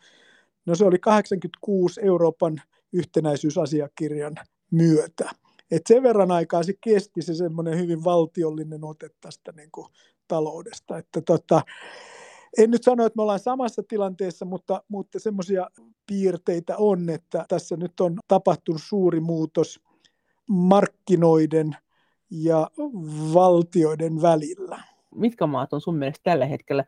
C: No se oli 86 Euroopan yhtenäisyysasiakirjan myötä. Et sen verran aikaa se kesti se semmoinen hyvin valtiollinen ote tästä niin kuin taloudesta. Että tota, en nyt sano, että me ollaan samassa tilanteessa, mutta, mutta semmoisia piirteitä on, että tässä nyt on tapahtunut suuri muutos markkinoiden ja valtioiden välillä.
B: Mitkä maat on sun mielestä tällä hetkellä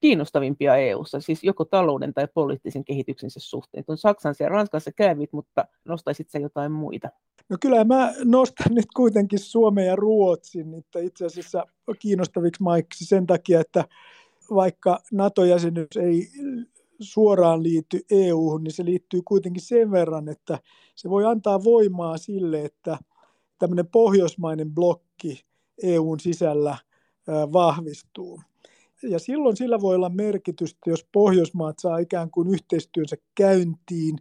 B: kiinnostavimpia EU-ssa, siis joko talouden tai poliittisen kehityksensä suhteen? On Saksassa ja Ranskassa kävit, mutta nostaisit sä jotain muita?
C: No kyllä mä nostan nyt kuitenkin Suomen ja Ruotsin että itse asiassa kiinnostaviksi maiksi sen takia, että vaikka NATO-jäsenyys ei suoraan liity EU-hun, niin se liittyy kuitenkin sen verran, että se voi antaa voimaa sille, että tämmöinen pohjoismainen blokki EUn sisällä vahvistuu. Ja silloin sillä voi olla merkitystä, jos Pohjoismaat saa ikään kuin yhteistyönsä käyntiin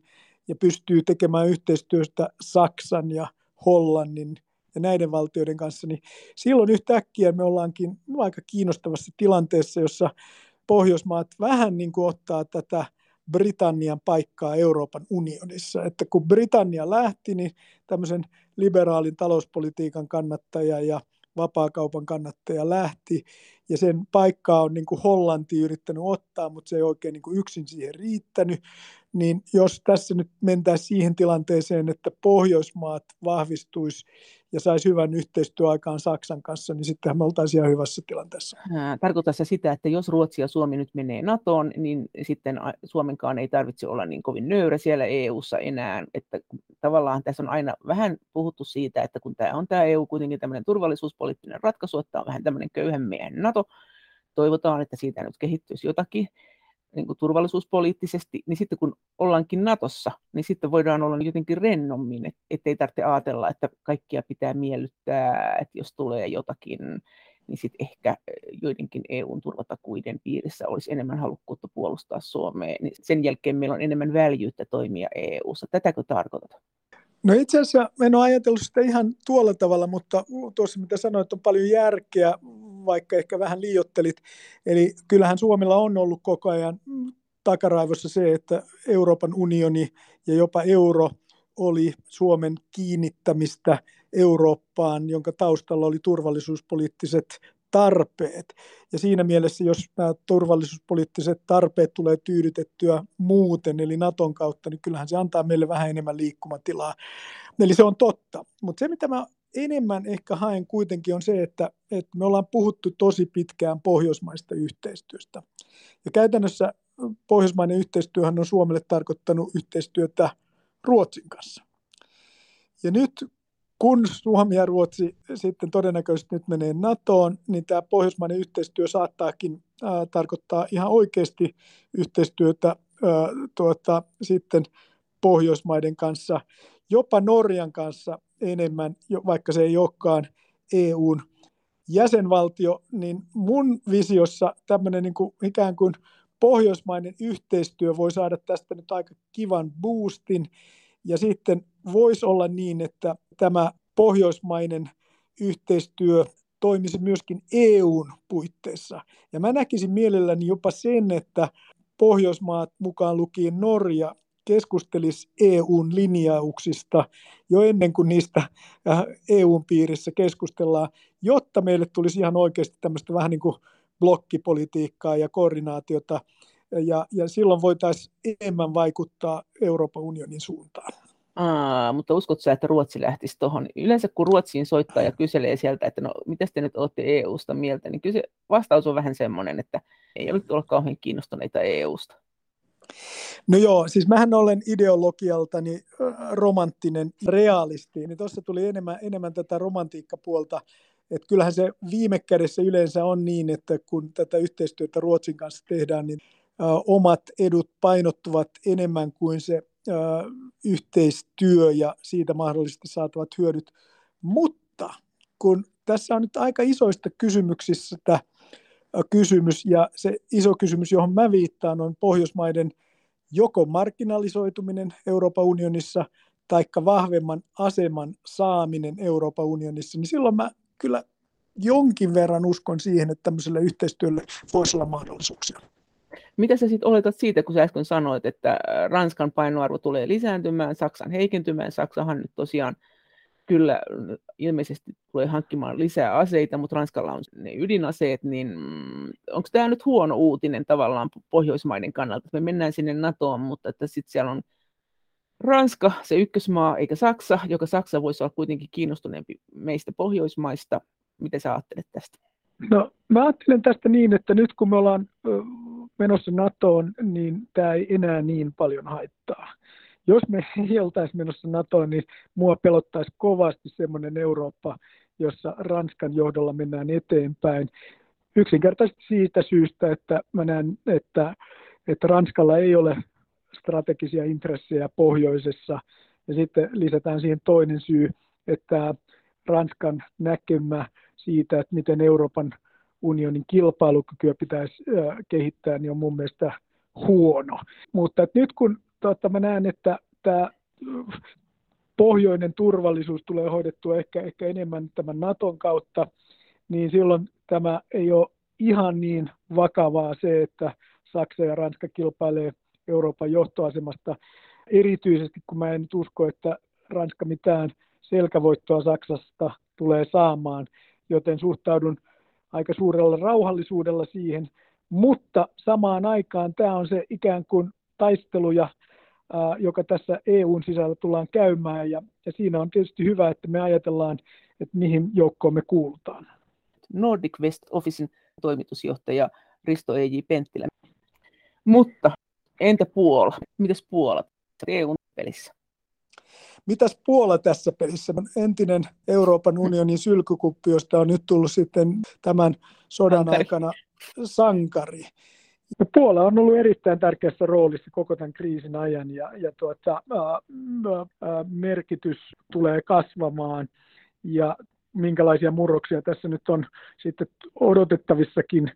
C: ja pystyy tekemään yhteistyöstä Saksan ja Hollannin ja näiden valtioiden kanssa, niin silloin yhtäkkiä me ollaankin aika kiinnostavassa tilanteessa, jossa Pohjoismaat vähän niin kuin ottaa tätä Britannian paikkaa Euroopan unionissa. Että kun Britannia lähti, niin tämmöisen liberaalin talouspolitiikan kannattaja ja vapaakaupan kannattaja lähti, ja sen paikkaa on niin kuin Hollanti yrittänyt ottaa, mutta se ei oikein niin kuin yksin siihen riittänyt, niin jos tässä nyt mentäisiin siihen tilanteeseen, että Pohjoismaat vahvistuisi ja saisi hyvän yhteistyöaikaan Saksan kanssa, niin sittenhän me oltaisiin ihan hyvässä tilanteessa.
B: Tarkoittaa se sitä, että jos Ruotsi ja Suomi nyt menee NATOon, niin sitten Suomenkaan ei tarvitse olla niin kovin nöyrä siellä EU-ssa enää. Että tavallaan tässä on aina vähän puhuttu siitä, että kun tämä on tämä EU kuitenkin tämmöinen turvallisuuspoliittinen ratkaisu, että on vähän tämmöinen köyhän miehen NATO, toivotaan, että siitä nyt kehittyisi jotakin, niin kuin turvallisuuspoliittisesti, niin sitten kun ollaankin Natossa, niin sitten voidaan olla jotenkin rennommin, et, ettei tarvitse ajatella, että kaikkia pitää miellyttää, että jos tulee jotakin, niin sitten ehkä joidenkin EUn turvatakuiden piirissä olisi enemmän halukkuutta puolustaa Suomea, niin sen jälkeen meillä on enemmän väljyyttä toimia EUssa. Tätäkö tarkoitat?
C: No itse asiassa en ole ajatellut sitä ihan tuolla tavalla, mutta tuossa mitä sanoit, on paljon järkeä, vaikka ehkä vähän liiottelit. Eli kyllähän Suomella on ollut koko ajan takaraivossa se, että Euroopan unioni ja jopa euro oli Suomen kiinnittämistä Eurooppaan, jonka taustalla oli turvallisuuspoliittiset tarpeet. Ja siinä mielessä, jos nämä turvallisuuspoliittiset tarpeet tulee tyydytettyä muuten, eli Naton kautta, niin kyllähän se antaa meille vähän enemmän liikkumatilaa. Eli se on totta. Mutta se, mitä mä enemmän ehkä haen kuitenkin on se, että, että me ollaan puhuttu tosi pitkään pohjoismaista yhteistyöstä. Ja käytännössä pohjoismainen yhteistyöhän on Suomelle tarkoittanut yhteistyötä Ruotsin kanssa. Ja nyt kun Suomi ja Ruotsi sitten todennäköisesti nyt menee NATOon, niin tämä pohjoismainen yhteistyö saattaakin ää, tarkoittaa ihan oikeasti yhteistyötä ää, tuota, sitten Pohjoismaiden kanssa, jopa Norjan kanssa enemmän, vaikka se ei olekaan EUn jäsenvaltio, niin mun visiossa tämmöinen niin kuin ikään kuin pohjoismainen yhteistyö voi saada tästä nyt aika kivan boostin, ja sitten voisi olla niin, että tämä pohjoismainen yhteistyö toimisi myöskin EUn puitteissa. Ja mä näkisin mielelläni jopa sen, että Pohjoismaat mukaan lukien Norja keskustelisi EUn linjauksista jo ennen kuin niistä äh, EUn piirissä keskustellaan, jotta meille tulisi ihan oikeasti tämmöistä vähän niin kuin blokkipolitiikkaa ja koordinaatiota, ja, ja silloin voitaisiin enemmän vaikuttaa Euroopan unionin suuntaan.
B: Aa, mutta uskotko sä, että Ruotsi lähtisi tuohon? Yleensä kun Ruotsiin soittaa ja kyselee sieltä, että no, mitä te nyt olette EUsta mieltä, niin kyllä vastaus on vähän semmoinen, että ei ole olla kauhean kiinnostuneita EUsta.
C: No joo, siis mähän olen ideologialtani romanttinen realisti, niin tuossa tuli enemmän, enemmän tätä romantiikkapuolta, että kyllähän se viime kädessä yleensä on niin, että kun tätä yhteistyötä Ruotsin kanssa tehdään, niin omat edut painottuvat enemmän kuin se yhteistyö ja siitä mahdollisesti saatavat hyödyt. Mutta kun tässä on nyt aika isoista kysymyksistä kysymys, ja se iso kysymys, johon mä viittaan, on Pohjoismaiden joko marginalisoituminen Euroopan unionissa, taikka vahvemman aseman saaminen Euroopan unionissa, niin silloin mä kyllä jonkin verran uskon siihen, että tämmöiselle yhteistyölle voisi olla mahdollisuuksia.
B: Mitä sä sitten oletat siitä, kun sä äsken sanoit, että Ranskan painoarvo tulee lisääntymään, Saksan heikentymään, Saksahan nyt tosiaan kyllä ilmeisesti tulee hankkimaan lisää aseita, mutta Ranskalla on ne ydinaseet, niin mm, onko tämä nyt huono uutinen tavallaan Pohjoismaiden kannalta, me mennään sinne NATOon, mutta että sitten siellä on Ranska, se ykkösmaa, eikä Saksa, joka Saksa voisi olla kuitenkin kiinnostuneempi meistä Pohjoismaista. Miten sä ajattelet tästä?
C: No, mä ajattelen tästä niin, että nyt kun me ollaan menossa NATOon, niin tämä ei enää niin paljon haittaa. Jos me ei oltaisi menossa NATOon, niin mua pelottaisi kovasti semmoinen Eurooppa, jossa Ranskan johdolla mennään eteenpäin. Yksinkertaisesti siitä syystä, että mä näen, että, että Ranskalla ei ole strategisia intressejä pohjoisessa. Ja sitten lisätään siihen toinen syy, että Ranskan näkemä siitä, että miten Euroopan unionin kilpailukykyä pitäisi kehittää, niin on mun mielestä huono. Mutta nyt kun totta, mä näen, että tämä pohjoinen turvallisuus tulee hoidettua ehkä, ehkä enemmän tämän Naton kautta, niin silloin tämä ei ole ihan niin vakavaa se, että Saksa ja Ranska kilpailee Euroopan johtoasemasta. Erityisesti kun mä en nyt usko, että Ranska mitään selkävoittoa Saksasta tulee saamaan, joten suhtaudun aika suurella rauhallisuudella siihen, mutta samaan aikaan tämä on se ikään kuin taisteluja, joka tässä EUn sisällä tullaan käymään, ja, ja siinä on tietysti hyvä, että me ajatellaan, että mihin joukkoon me kuulutaan.
B: Nordic West Officein toimitusjohtaja Risto E.J. Penttilä. Mutta entä Puola? Mitäs Puola EUn pelissä?
C: Mitäs Puola tässä pelissä? Entinen Euroopan unionin sylkykuppi, josta on nyt tullut sitten tämän sodan sankari. aikana sankari. Puola on ollut erittäin tärkeässä roolissa koko tämän kriisin ajan ja, ja tuota, ää, ää, merkitys tulee kasvamaan. Ja minkälaisia murroksia tässä nyt on sitten odotettavissakin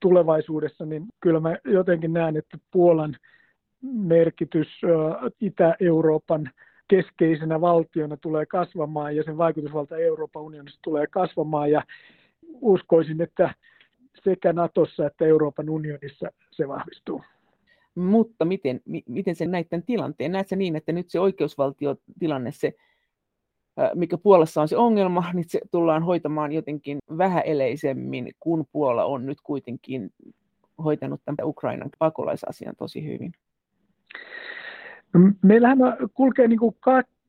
C: tulevaisuudessa, niin kyllä mä jotenkin näen, että Puolan merkitys Itä-Euroopan keskeisenä valtiona tulee kasvamaan ja sen vaikutusvalta Euroopan unionissa tulee kasvamaan. Ja uskoisin, että sekä Natossa että Euroopan unionissa se vahvistuu.
B: Mutta miten, miten se näiden tilanteen? Näet se niin, että nyt se oikeusvaltiotilanne, se, mikä Puolassa on se ongelma, niin se tullaan hoitamaan jotenkin vähäeleisemmin, kun Puola on nyt kuitenkin hoitanut tämän Ukrainan pakolaisasian tosi hyvin.
C: No, meillähän kulkee niin kuin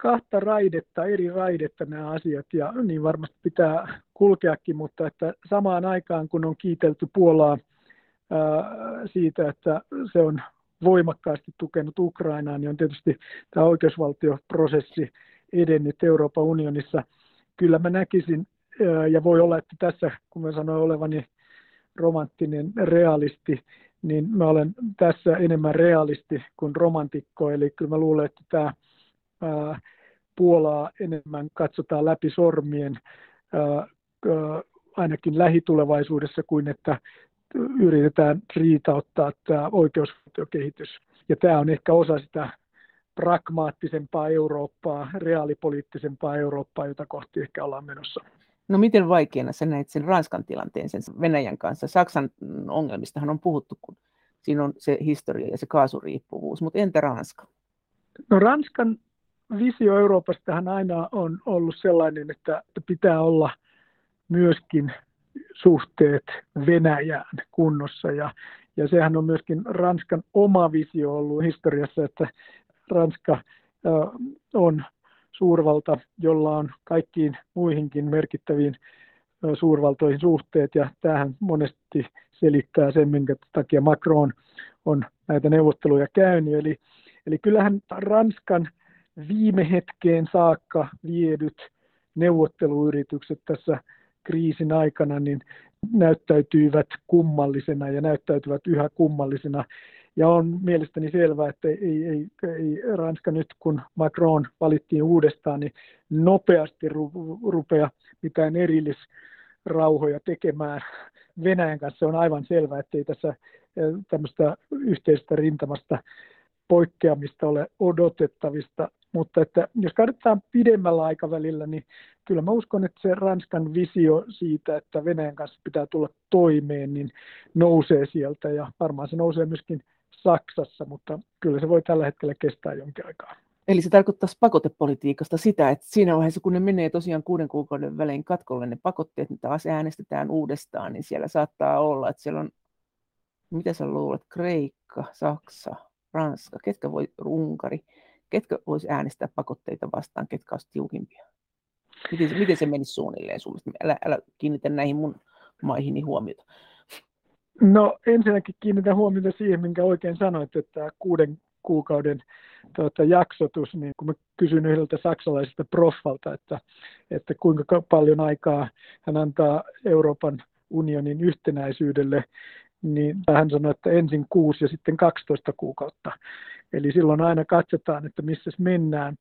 C: kahta raidetta, eri raidetta nämä asiat, ja niin varmasti pitää kulkeakin, mutta että samaan aikaan kun on kiitelty Puolaa siitä, että se on voimakkaasti tukenut Ukrainaa, niin on tietysti tämä oikeusvaltioprosessi edennyt Euroopan unionissa. Kyllä mä näkisin, ja voi olla, että tässä, kun mä sanoin olevani romanttinen realisti, niin mä olen tässä enemmän realisti kuin romantikko, eli kyllä mä luulen, että tämä Puolaa enemmän katsotaan läpi sormien ainakin lähitulevaisuudessa kuin että yritetään riitauttaa tämä oikeusvaltiokehitys. Ja tämä on ehkä osa sitä pragmaattisempaa Eurooppaa, reaalipoliittisempaa Eurooppaa, jota kohti ehkä ollaan menossa.
B: No miten vaikeana sä näet sen Ranskan tilanteen sen Venäjän kanssa? Saksan ongelmistahan on puhuttu, kun siinä on se historia ja se kaasuriippuvuus, mutta entä Ranska?
C: No Ranskan visio Euroopastahan aina on ollut sellainen, että pitää olla myöskin suhteet Venäjään kunnossa. Ja, ja sehän on myöskin Ranskan oma visio ollut historiassa, että Ranska on suurvalta, jolla on kaikkiin muihinkin merkittäviin suurvaltoihin suhteet, ja tähän monesti selittää sen, minkä takia Macron on näitä neuvotteluja käynyt. Eli, eli kyllähän Ranskan viime hetkeen saakka viedyt neuvotteluyritykset tässä kriisin aikana niin näyttäytyivät kummallisena ja näyttäytyvät yhä kummallisena. Ja on mielestäni selvää, että ei, ei, ei Ranska nyt, kun Macron valittiin uudestaan, niin nopeasti ru, rupea mitään erillisrauhoja tekemään Venäjän kanssa. On aivan selvää, että ei tässä eh, tämmöistä yhteistä rintamasta poikkeamista ole odotettavista. Mutta että jos katsotaan pidemmällä aikavälillä, niin kyllä mä uskon, että se Ranskan visio siitä, että Venäjän kanssa pitää tulla toimeen, niin nousee sieltä. Ja varmaan se nousee myöskin Saksassa, mutta kyllä se voi tällä hetkellä kestää jonkin aikaa.
B: Eli se tarkoittaisi pakotepolitiikasta sitä, että siinä vaiheessa, kun ne menee tosiaan kuuden kuukauden välein katkolle ne pakotteet, mitä taas äänestetään uudestaan, niin siellä saattaa olla, että siellä on, mitä sä luulet, Kreikka, Saksa, Ranska, ketkä voi, Unkari, ketkä voisi äänestää pakotteita vastaan, ketkä olisivat tiukimpia? Miten se, miten se menisi suunnilleen sun älä, älä kiinnitä näihin mun maihini huomiota.
C: No ensinnäkin kiinnitän huomiota siihen, minkä oikein sanoit, että kuuden kuukauden tuota, jaksotus, niin kun mä kysyin yhdeltä saksalaisesta proffalta, että, että kuinka paljon aikaa hän antaa Euroopan unionin yhtenäisyydelle, niin hän sanoi, että ensin 6 ja sitten 12 kuukautta. Eli silloin aina katsotaan, että missä mennään.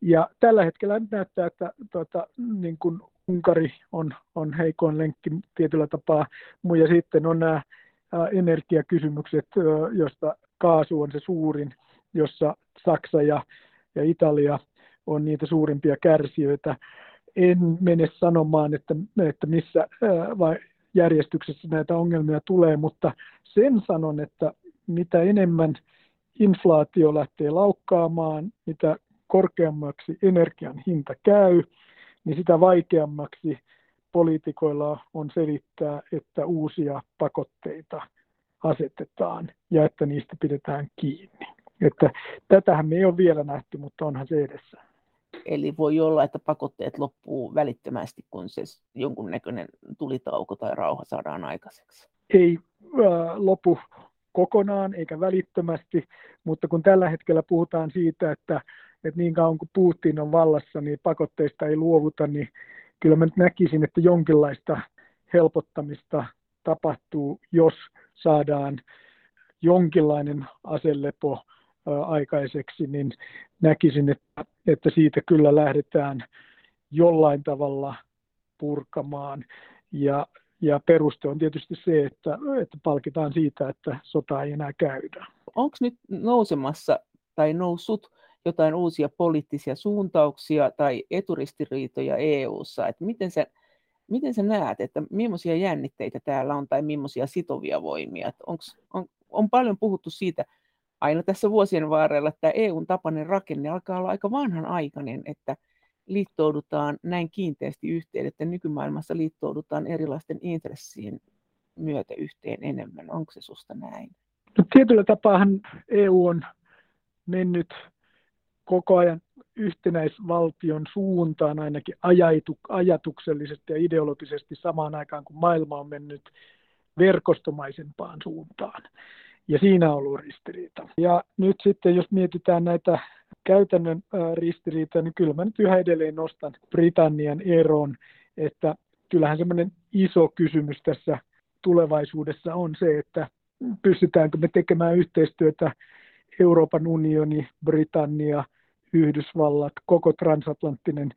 C: Ja tällä hetkellä nyt näyttää, että tuota, niin kuin Unkari on, on heikoin lenkki tietyllä tapaa, ja sitten on nämä energiakysymykset, josta kaasu on se suurin, jossa Saksa ja, ja Italia on niitä suurimpia kärsijöitä. En mene sanomaan, että, että missä vai järjestyksessä näitä ongelmia tulee, mutta sen sanon, että mitä enemmän inflaatio lähtee laukkaamaan, mitä korkeammaksi energian hinta käy, niin sitä vaikeammaksi poliitikoilla on selittää, että uusia pakotteita asetetaan ja että niistä pidetään kiinni. Että tätähän me ei ole vielä nähty, mutta onhan se edessä.
B: Eli voi olla, että pakotteet loppuu välittömästi, kun se jonkunnäköinen tulitauko tai rauha saadaan aikaiseksi.
C: Ei äh, lopu kokonaan eikä välittömästi, mutta kun tällä hetkellä puhutaan siitä, että, että niin kauan kuin Putin on vallassa, niin pakotteista ei luovuta, niin kyllä mä nyt näkisin, että jonkinlaista helpottamista tapahtuu, jos saadaan jonkinlainen aselepo aikaiseksi, niin näkisin, että, että siitä kyllä lähdetään jollain tavalla purkamaan. Ja, ja peruste on tietysti se, että, että palkitaan siitä, että sota ei enää käydä.
B: Onko nyt nousemassa tai noussut jotain uusia poliittisia suuntauksia tai eturistiriitoja EU:ssa, että miten sä, miten sä näet, että millaisia jännitteitä täällä on tai millaisia sitovia voimia? Onks, on, on paljon puhuttu siitä aina tässä vuosien varrella, että EUn tapainen rakenne alkaa olla aika vanhanaikainen, että liittoudutaan näin kiinteästi yhteen, että nykymaailmassa liittoudutaan erilaisten intressien myötä yhteen enemmän. Onko se susta näin?
C: No, tietyllä tapaahan EU on mennyt koko ajan yhtenäisvaltion suuntaan ainakin ajatu, ajatuksellisesti ja ideologisesti samaan aikaan, kun maailma on mennyt verkostomaisempaan suuntaan. Ja siinä on ollut ristiriita. Ja nyt sitten, jos mietitään näitä käytännön ristiriitoja, niin kyllä mä nyt yhä edelleen nostan Britannian eron, että kyllähän semmoinen iso kysymys tässä tulevaisuudessa on se, että pystytäänkö me tekemään yhteistyötä Euroopan unioni, Britannia, Yhdysvallat, koko transatlanttinen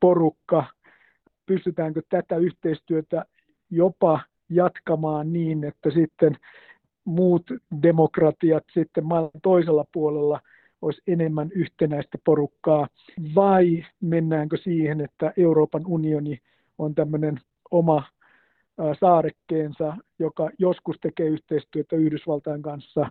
C: porukka, pystytäänkö tätä yhteistyötä jopa jatkamaan niin, että sitten muut demokratiat sitten maailman toisella puolella olisi enemmän yhtenäistä porukkaa, vai mennäänkö siihen, että Euroopan unioni on tämmöinen oma saarekkeensa, joka joskus tekee yhteistyötä Yhdysvaltain kanssa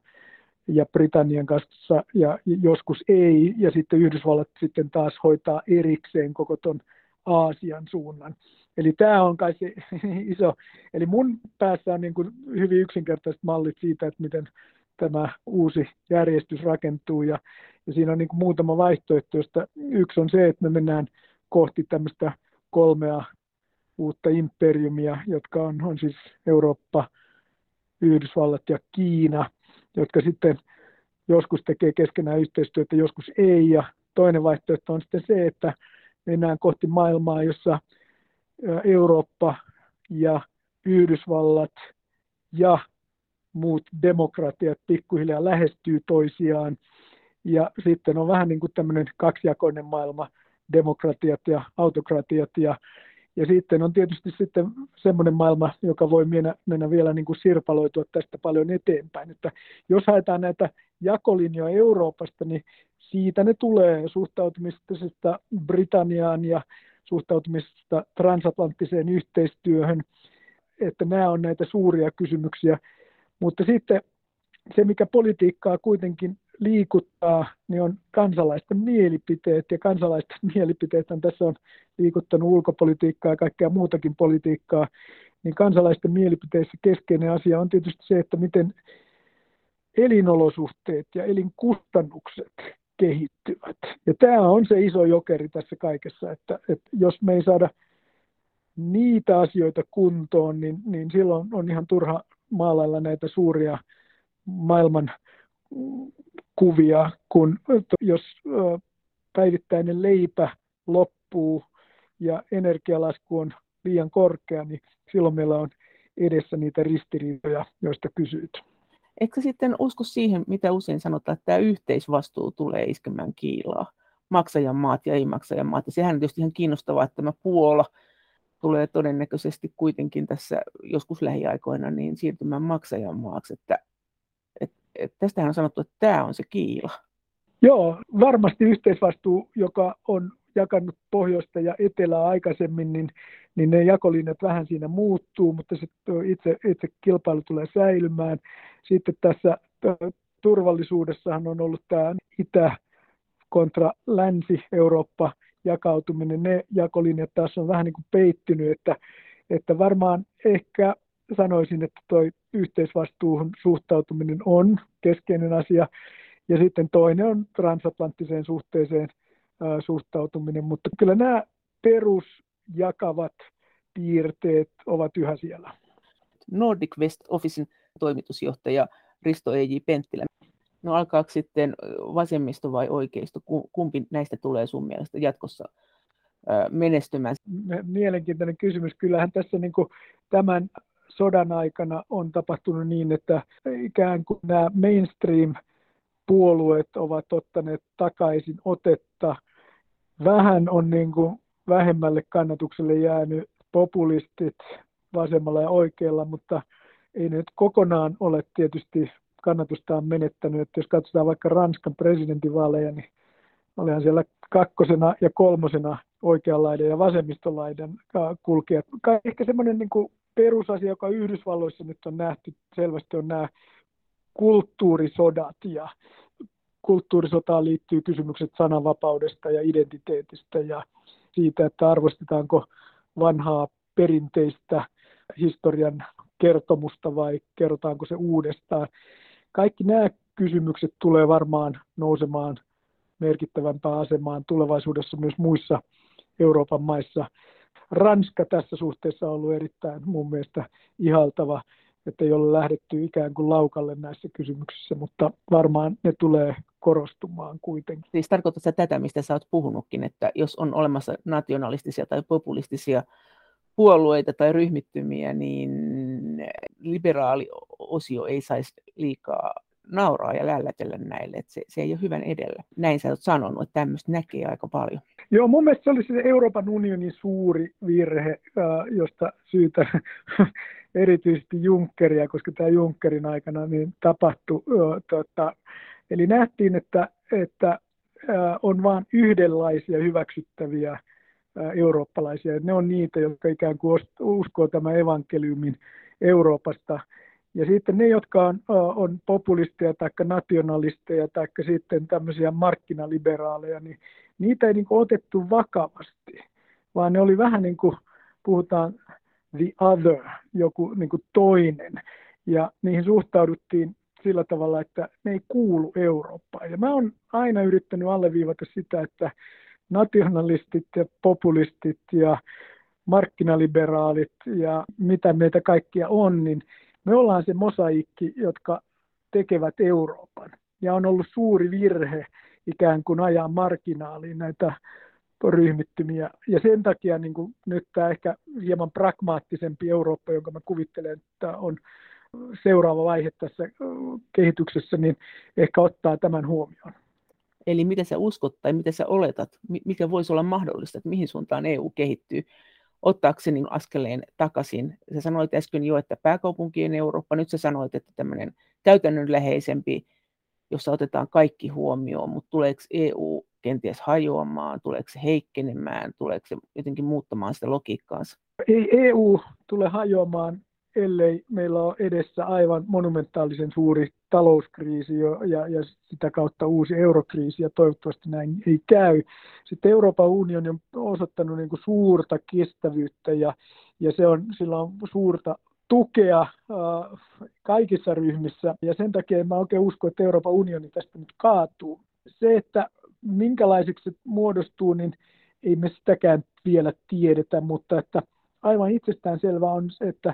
C: ja Britannian kanssa ja joskus ei, ja sitten Yhdysvallat sitten taas hoitaa erikseen koko ton Aasian suunnan. Eli tämä on kai se iso, eli mun päässä on niin kuin hyvin yksinkertaiset mallit siitä, että miten tämä uusi järjestys rakentuu, ja, ja siinä on niin kuin muutama vaihtoehto, josta yksi on se, että me mennään kohti tämmöistä kolmea uutta imperiumia, jotka on, on siis Eurooppa, Yhdysvallat ja Kiina, jotka sitten joskus tekee keskenään yhteistyötä, joskus ei. Ja toinen vaihtoehto on sitten se, että mennään kohti maailmaa, jossa Eurooppa ja Yhdysvallat ja muut demokratiat pikkuhiljaa lähestyy toisiaan. Ja sitten on vähän niin kuin tämmöinen kaksijakoinen maailma, demokratiat ja autokratiat. Ja ja sitten on tietysti sitten semmoinen maailma, joka voi mennä, mennä vielä niin kuin sirpaloitua tästä paljon eteenpäin. Että jos haetaan näitä jakolinjoja Euroopasta, niin siitä ne tulee suhtautumisesta Britanniaan ja suhtautumisesta transatlanttiseen yhteistyöhön, että nämä on näitä suuria kysymyksiä. Mutta sitten se, mikä politiikkaa kuitenkin liikuttaa, niin on kansalaisten mielipiteet, ja kansalaisten mielipiteet tässä on liikuttanut ulkopolitiikkaa ja kaikkea muutakin politiikkaa, niin kansalaisten mielipiteissä keskeinen asia on tietysti se, että miten elinolosuhteet ja elinkustannukset kehittyvät. Ja tämä on se iso jokeri tässä kaikessa, että, että jos me ei saada niitä asioita kuntoon, niin, niin silloin on ihan turha maalailla näitä suuria maailman kuvia, kun jos päivittäinen leipä loppuu ja energialasku on liian korkea, niin silloin meillä on edessä niitä ristiriitoja, joista kysyit.
B: Eikö sitten usko siihen, mitä usein sanotaan, että tämä yhteisvastuu tulee iskemään kiilaa? Maksajan maat ja ei-maksajan maat. Ja sehän on tietysti ihan kiinnostavaa, että tämä Puola tulee todennäköisesti kuitenkin tässä joskus lähiaikoina niin siirtymään maksajan maaksi. Että että tästähän on sanottu, että tämä on se kiila.
C: Joo, varmasti yhteisvastuu, joka on jakanut pohjoista ja etelää aikaisemmin, niin, niin ne jakolinjat vähän siinä muuttuu, mutta se itse, itse kilpailu tulee säilymään. Sitten tässä turvallisuudessahan on ollut tämä Itä kontra Länsi-Eurooppa jakautuminen, ne jakolinjat taas on vähän niin kuin peittynyt, että, että varmaan ehkä sanoisin, että tuo yhteisvastuuhun suhtautuminen on keskeinen asia. Ja sitten toinen on transatlanttiseen suhteeseen suhtautuminen, mutta kyllä nämä perusjakavat piirteet ovat yhä siellä.
B: Nordic West Officein toimitusjohtaja Risto E.J. Penttilä. No alkaako sitten vasemmisto vai oikeisto? Kumpi näistä tulee sun mielestä jatkossa menestymään?
C: Mielenkiintoinen kysymys. Kyllähän tässä niin kuin tämän sodan aikana on tapahtunut niin, että ikään kuin nämä mainstream-puolueet ovat ottaneet takaisin otetta. Vähän on niin kuin vähemmälle kannatukselle jäänyt populistit vasemmalla ja oikealla, mutta ei nyt kokonaan ole tietysti kannatustaan menettänyt. Että jos katsotaan vaikka Ranskan presidentinvaaleja, niin olihan siellä kakkosena ja kolmosena oikeanlaiden ja vasemmistolaiden kulkijat. Ehkä semmoinen niin kuin perusasia, joka Yhdysvalloissa nyt on nähty selvästi, on nämä kulttuurisodat ja kulttuurisotaan liittyy kysymykset sananvapaudesta ja identiteetistä ja siitä, että arvostetaanko vanhaa perinteistä historian kertomusta vai kerrotaanko se uudestaan. Kaikki nämä kysymykset tulee varmaan nousemaan merkittävämpään asemaan tulevaisuudessa myös muissa Euroopan maissa. Ranska tässä suhteessa on ollut erittäin mun mielestä ihaltava, että ei ole lähdetty ikään kuin laukalle näissä kysymyksissä, mutta varmaan ne tulee korostumaan kuitenkin.
B: Siis tarkoittaa tätä, mistä sä oot puhunutkin, että jos on olemassa nationalistisia tai populistisia puolueita tai ryhmittymiä, niin liberaali osio ei saisi liikaa nauraa ja lällätellä näille, että se, se ei ole hyvän edellä. Näin sä oot sanonut, että tämmöistä näkee aika paljon.
C: Joo, mun mielestä se oli se Euroopan unionin suuri virhe, josta syytä erityisesti Junckeria, koska tämä Junckerin aikana niin tapahtui. Tota, eli nähtiin, että, että on vain yhdenlaisia hyväksyttäviä eurooppalaisia. Ne on niitä, jotka ikään kuin uskoo tämän evankeliumin Euroopasta. Ja sitten ne, jotka on, on populisteja tai nationalisteja tai sitten tämmöisiä markkinaliberaaleja, niin niitä ei niin kuin otettu vakavasti, vaan ne oli vähän niin kuin, puhutaan the other, joku niin kuin toinen. Ja niihin suhtauduttiin sillä tavalla, että ne ei kuulu Eurooppaan. Ja mä oon aina yrittänyt alleviivata sitä, että nationalistit ja populistit ja markkinaliberaalit ja mitä meitä kaikkia on, niin me ollaan se mosaikki, jotka tekevät Euroopan. Ja on ollut suuri virhe ikään kuin ajaa marginaaliin näitä ryhmittymiä. Ja sen takia niin kuin nyt tämä ehkä hieman pragmaattisempi Eurooppa, jonka mä kuvittelen, että on seuraava vaihe tässä kehityksessä, niin ehkä ottaa tämän huomioon.
B: Eli mitä sä uskot tai mitä sä oletat, mikä voisi olla mahdollista, että mihin suuntaan EU kehittyy, ottaakseni askeleen takaisin. Sä sanoit äsken jo, että pääkaupunkien Eurooppa, nyt sä sanoit, että tämmöinen käytännönläheisempi, jossa otetaan kaikki huomioon, mutta tuleeko EU kenties hajoamaan, tuleeko se heikkenemään, tuleeko se jotenkin muuttamaan sitä logiikkaansa?
C: Ei EU tule hajoamaan ellei meillä ole edessä aivan monumentaalisen suuri talouskriisi ja, ja sitä kautta uusi eurokriisi, ja toivottavasti näin ei käy. Sitten Euroopan unioni on osoittanut niin kuin suurta kestävyyttä, ja, ja se on, sillä on suurta tukea äh, kaikissa ryhmissä, ja sen takia mä oikein usko, että Euroopan unioni tästä nyt kaatuu. Se, että minkälaiseksi se muodostuu, niin ei me sitäkään vielä tiedetä, mutta että aivan itsestään selvää on se, että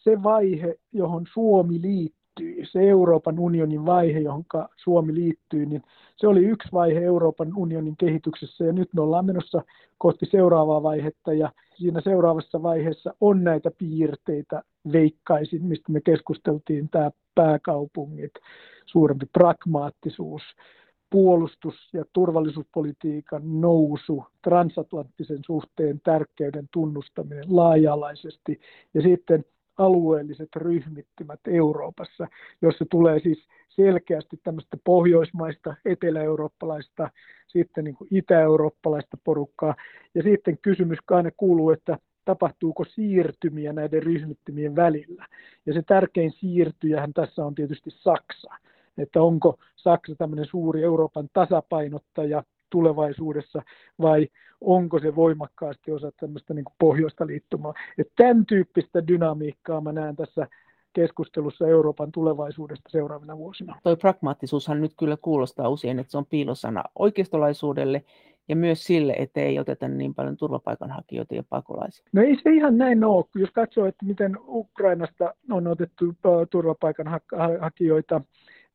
C: se vaihe, johon Suomi liittyy, se Euroopan unionin vaihe, johon Suomi liittyy, niin se oli yksi vaihe Euroopan unionin kehityksessä. Ja nyt me ollaan menossa kohti seuraavaa vaihetta ja siinä seuraavassa vaiheessa on näitä piirteitä, veikkaisin, mistä me keskusteltiin, tämä pääkaupungit, suurempi pragmaattisuus, puolustus- ja turvallisuuspolitiikan nousu, transatlanttisen suhteen tärkeyden tunnustaminen laaja-alaisesti. Ja sitten alueelliset ryhmittymät Euroopassa, jossa tulee siis selkeästi tämmöistä pohjoismaista, etelä-eurooppalaista, sitten niin itä-eurooppalaista porukkaa. Ja sitten kysymys aina kuuluu, että tapahtuuko siirtymiä näiden ryhmittymien välillä. Ja se tärkein siirtyjähän tässä on tietysti Saksa. Että onko Saksa tämmöinen suuri Euroopan tasapainottaja tulevaisuudessa vai onko se voimakkaasti osa tämmöistä niin pohjoista liittomaa. Että tämän tyyppistä dynamiikkaa mä näen tässä keskustelussa Euroopan tulevaisuudesta seuraavina vuosina.
B: Toi pragmaattisuushan nyt kyllä kuulostaa usein, että se on piilosana oikeistolaisuudelle ja myös sille, että ei oteta niin paljon turvapaikanhakijoita ja pakolaisia.
C: No ei se ihan näin ole. Jos katsoo, että miten Ukrainasta on otettu turvapaikanhakijoita,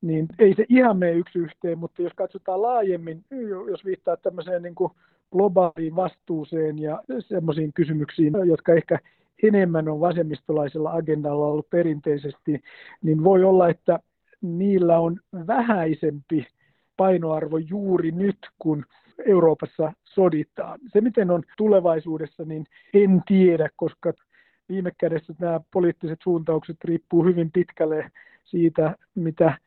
C: niin ei se ihan mene yksi yhteen, mutta jos katsotaan laajemmin, jos viittaa tämmöiseen niin kuin globaaliin vastuuseen ja semmoisiin kysymyksiin, jotka ehkä enemmän on vasemmistolaisella agendalla ollut perinteisesti, niin voi olla, että niillä on vähäisempi painoarvo juuri nyt, kun Euroopassa soditaan. Se, miten on tulevaisuudessa, niin en tiedä, koska viime kädessä nämä poliittiset suuntaukset riippuu hyvin pitkälle siitä, mitä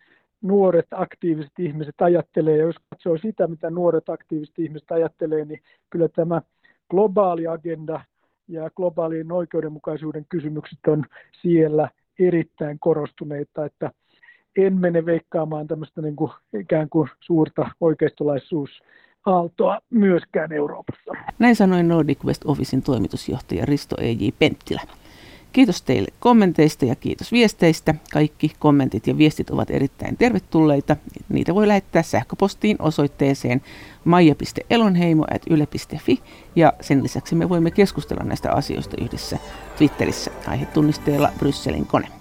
C: nuoret aktiiviset ihmiset ajattelee, ja jos katsoo sitä, mitä nuoret aktiiviset ihmiset ajattelee, niin kyllä tämä globaali agenda ja globaalin oikeudenmukaisuuden kysymykset on siellä erittäin korostuneita, että en mene veikkaamaan tämmöistä niin kuin ikään kuin suurta oikeistolaisuus aaltoa myöskään Euroopassa.
B: Näin sanoi Nordic West Officein toimitusjohtaja Risto E.J. Penttilä. Kiitos teille kommenteista ja kiitos viesteistä. Kaikki kommentit ja viestit ovat erittäin tervetulleita. Niitä voi lähettää sähköpostiin osoitteeseen maija.elonheimo.yle.fi ja sen lisäksi me voimme keskustella näistä asioista yhdessä Twitterissä aihetunnisteella Brysselin kone.